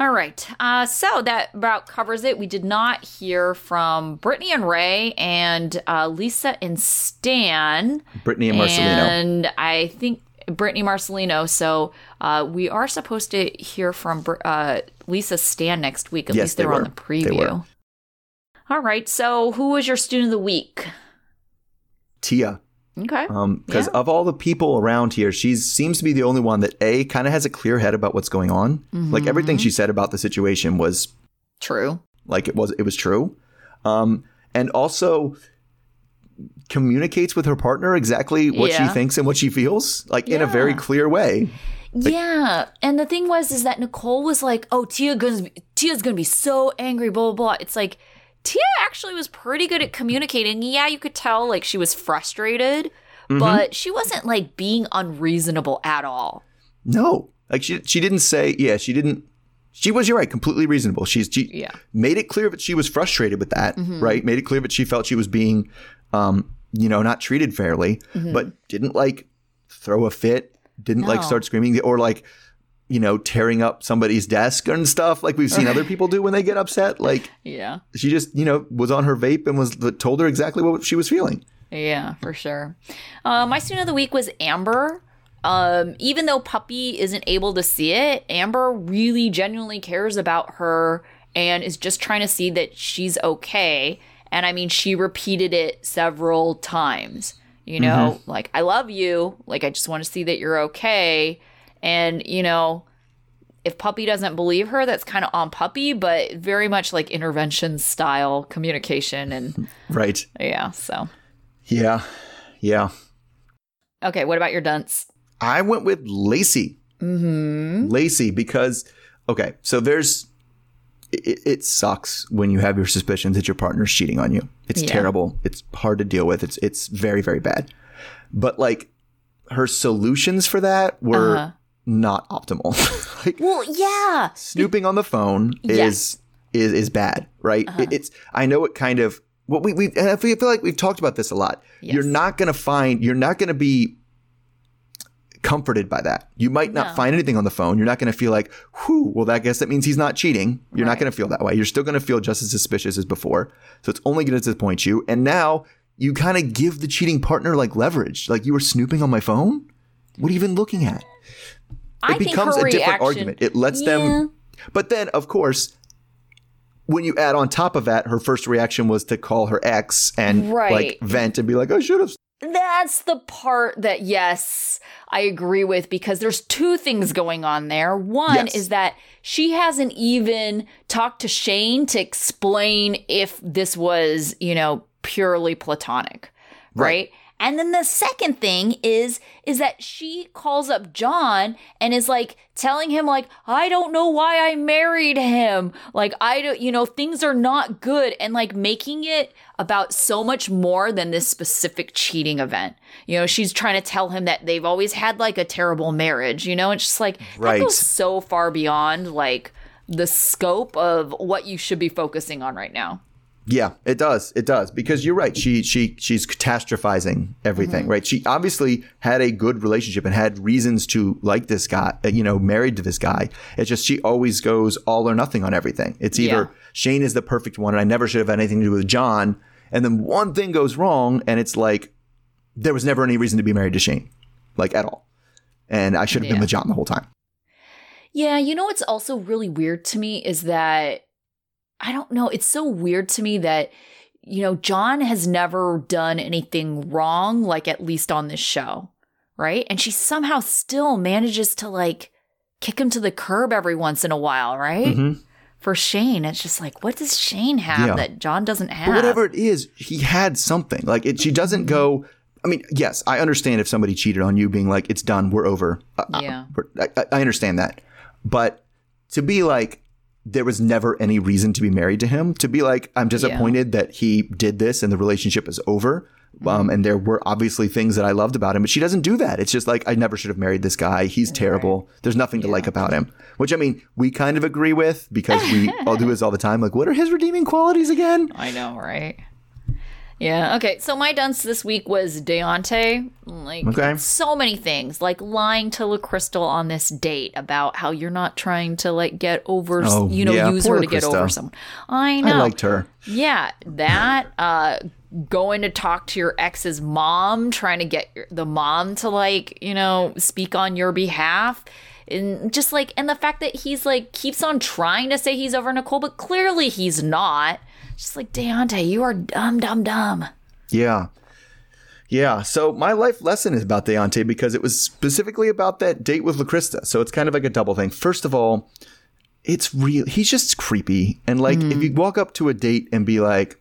All right, uh, so that about covers it. We did not hear from Brittany and Ray and uh, Lisa and Stan. Brittany and Marcelino. And I think Brittany Marcelino. So uh, we are supposed to hear from uh, Lisa Stan next week. At Yes, least they, they were on the preview. All right. So who was your student of the week? Tia. Okay. Um, because Yeah. of all the people around here, she seems to be the only one that a kind of has a clear head about what's going on. Mm-hmm. Like everything she said about the situation was True. like it was it was true, um, and also communicates with her partner exactly what Yeah. she thinks and what she feels, like in a very clear way. yeah, and the thing was is that Nicole was like, "Oh, Tia gonna Tia's gonna be so angry." Blah blah blah. It's like Tia actually was pretty good at communicating. Yeah, you could tell like she was frustrated, Mm-hmm. but she wasn't like being unreasonable at all. No, like she she didn't say yeah she didn't. She was, you're right, completely reasonable. She's she Yeah. Mm-hmm. made it clear that she was frustrated with that, right? Made it clear that she felt she was being, um, you know, not treated fairly, but didn't like throw a fit, didn't like Mm-hmm. Start screaming or like, you know, tearing up somebody's desk and stuff like we've seen other people do when they get upset. Like Yeah. she just, you know, was on her vape and was told her exactly what she was feeling. Yeah, for sure. Uh, my student of the week was Amber. Um, even though Puppy isn't able to see it, Amber really genuinely cares about her and is just trying to see that she's okay. And I mean, she repeated it several times. You know, like, I love you. Like, I just want to see that you're okay. And, you know, if Puppy doesn't believe her, that's kind of on Puppy, but very much like intervention style communication. And Right. yeah, so. Yeah. Yeah. Okay, what about your dunce? I went with Lacey. Mm-hmm. Lacey, because okay, so there's it, it sucks when you have your suspicions that your partner's cheating on you. It's Yeah. terrible. It's hard to deal with. It's it's very very bad. But like her solutions for that were Uh-huh. Not optimal. like Well, yeah. snooping on the phone is Yes. is is bad, right? Uh-huh. It- it's I know it kind of what we we and I feel like we've talked about this a lot. You're not going to find you're not going to be comforted by that. You might not No. find anything on the phone. You're not going to feel like, "Whew, well that guess that means he's not cheating." You're not going to feel that way. You're still going to feel just as suspicious as before. So it's only going to disappoint you. And now you kind of give the cheating partner like leverage. Like you were snooping on my phone? What are you even looking at? I it becomes a different reaction- argument. It lets Yeah. them. But then, of course, when you add on top of that, her first reaction was to call her ex and Right. like vent and be like, "I should have." That's the part that, yes, I agree with because there's two things going on there. One Yes. is that she hasn't even talked to Shane to explain if this was, you know, purely platonic, right? Right. And then the second thing is is that she calls up John and is like telling him like I don't know why I married him. Like I don't you know things are not good and like making it about so much more than this specific cheating event. You know, she's trying to tell him that they've always had like a terrible marriage, you know? It's just like Right. that goes so far beyond like the scope of what you should be focusing on right now. Yeah, it does. It does because you're right. She she she's catastrophizing everything, Mm-hmm. right? She obviously had a good relationship and had reasons to like this guy. uh, You know, married to this guy. It's just she always goes all or nothing on everything. It's either Yeah. Shane is the perfect one, and I never should have had anything to do with John. And then one thing goes wrong, and it's like there was never any reason to be married to Shane, like at all. And I should have Yeah. been with John the whole time. Yeah, you know what's also really weird to me is that I don't know, it's so weird to me that you know, John has never done anything wrong like at least on this show, right? And she somehow still manages to like kick him to the curb every once in a while, right? Mhm. For Shane, it's just like what does Shane have Yeah. that John doesn't have? But whatever it is, he had something. Like it, she doesn't go. I mean, yes, I understand if somebody cheated on you, being like, "It's done, we're over." Uh, uh, Yeah. I, I understand that, but to be like, there was never any reason to be married to him. To be like, I'm disappointed that he did this and the relationship is over. Um, and there were obviously things that I loved about him, but she doesn't do that. It's just like I never should have married this guy. He's terrible. There's nothing to like about him. Which I mean, we kind of agree with because we all do this all the time. Like, what are his redeeming qualities again? I know, right? Yeah. Okay. So my dunce this week was Deontay. Like Okay. so many things, like lying to LaCrystal on this date about how you're not trying to like get over, Oh, you know, yeah, use her to get over someone. I know. I liked her. Yeah, that uh going to talk to your ex's mom, trying to get your, the mom to like, you know, speak on your behalf. And just like and the fact that he's like keeps on trying to say he's over Nicole, but clearly he's not. Just like Deontay, you are dumb, dumb, dumb. Yeah. Yeah. So my life lesson is about Deontay because it was specifically about that date with LaCrista. So it's kind of like a double thing. First of all, it's real. He's just creepy. And like, if you walk up to a date and be like,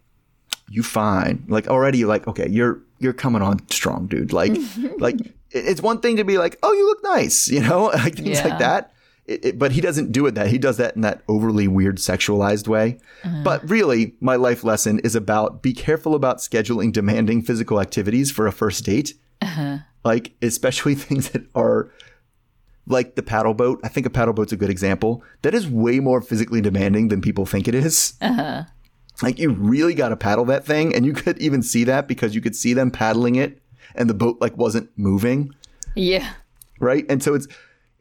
you fine, like already you're like, okay, you're, you're coming on strong, dude. Like, like it's one thing to be like, oh, you look nice, you know, like things Yeah. like that. It, it- but he doesn't do it that. He does that in that overly weird sexualized way. Uh-huh. But really, my life lesson is about be careful about scheduling demanding physical activities for a first date. Uh-huh. Like, especially things that are like the paddle boat. I think a paddle boat's a good example. That is way more physically demanding than people think it is. Uh-huh. Like, you really got to paddle that thing. And you could even see that because you could see them paddling it and the boat like wasn't moving Yeah. right? And so it's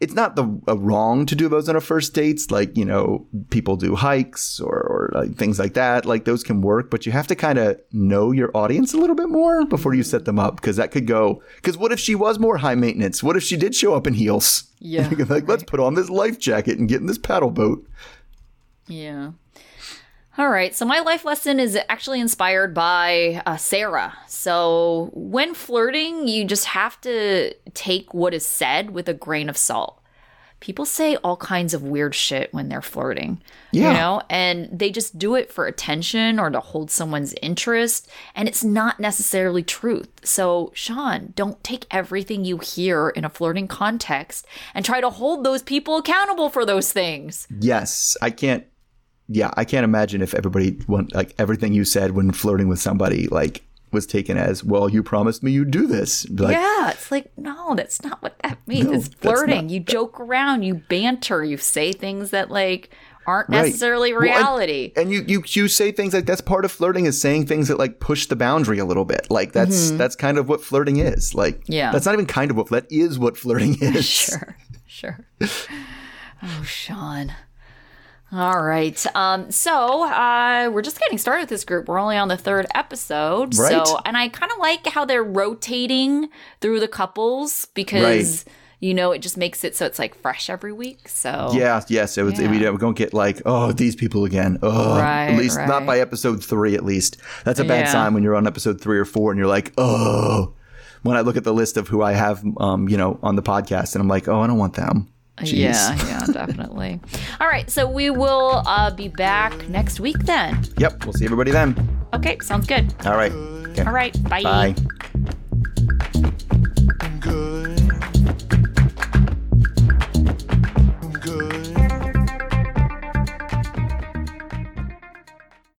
it's not the uh, wrong to do those on a first dates, like you know people do hikes or or like things like that. Like those can work, but you have to kind of know your audience a little bit more before you set them up because that could go. Because what if she was more high maintenance? What if she did show up in heels? Yeah, like let's put on this life jacket and get in this paddle boat. Yeah. All right. So my life lesson is actually inspired by uh, Sarah. So when flirting, you just have to take what is said with a grain of salt. People say all kinds of weird shit when they're flirting, Yeah. you know, and they just do it for attention or to hold someone's interest, and it's not necessarily truth. So, Sean, don't take everything you hear in a flirting context and try to hold those people accountable for those things. Yes, I can't. Yeah, I can't imagine if everybody went like everything you said when flirting with somebody like was taken as well. You promised me you'd do this. Like, yeah, it's like no, that's not what that means. No, it's flirting. not- You joke around, you banter, you say things that like aren't Right. necessarily Well, and- reality. and you, you you say things like that's part of flirting is saying things that like push the boundary a little bit. Like that's that's kind of what flirting is. Like Mm-hmm. Yeah. that's not even kind of what that is what flirting is. sure, sure. Oh, Sean. All right. Um, so uh, we're just getting started with this group. We're only on the third episode. Right. So, and I kind of like how they're rotating through the couples because you know it just makes it so it's like fresh every week. So Yeah, yes, it was. We Yeah. don't get like, oh, these people again. Oh, Right, at least right. not by episode three. At least that's a bad Yeah. sign when you're on episode three or four and you're like, oh. When I look at the list of who I have, um, you know, on the podcast, and I'm like, oh, I don't want them. Uh, Jeez. Yeah, yeah, definitely. All right, so we will uh, be back next week then. Yep, we'll see everybody then. Okay, sounds good. All right. Okay. All right, bye. Bye.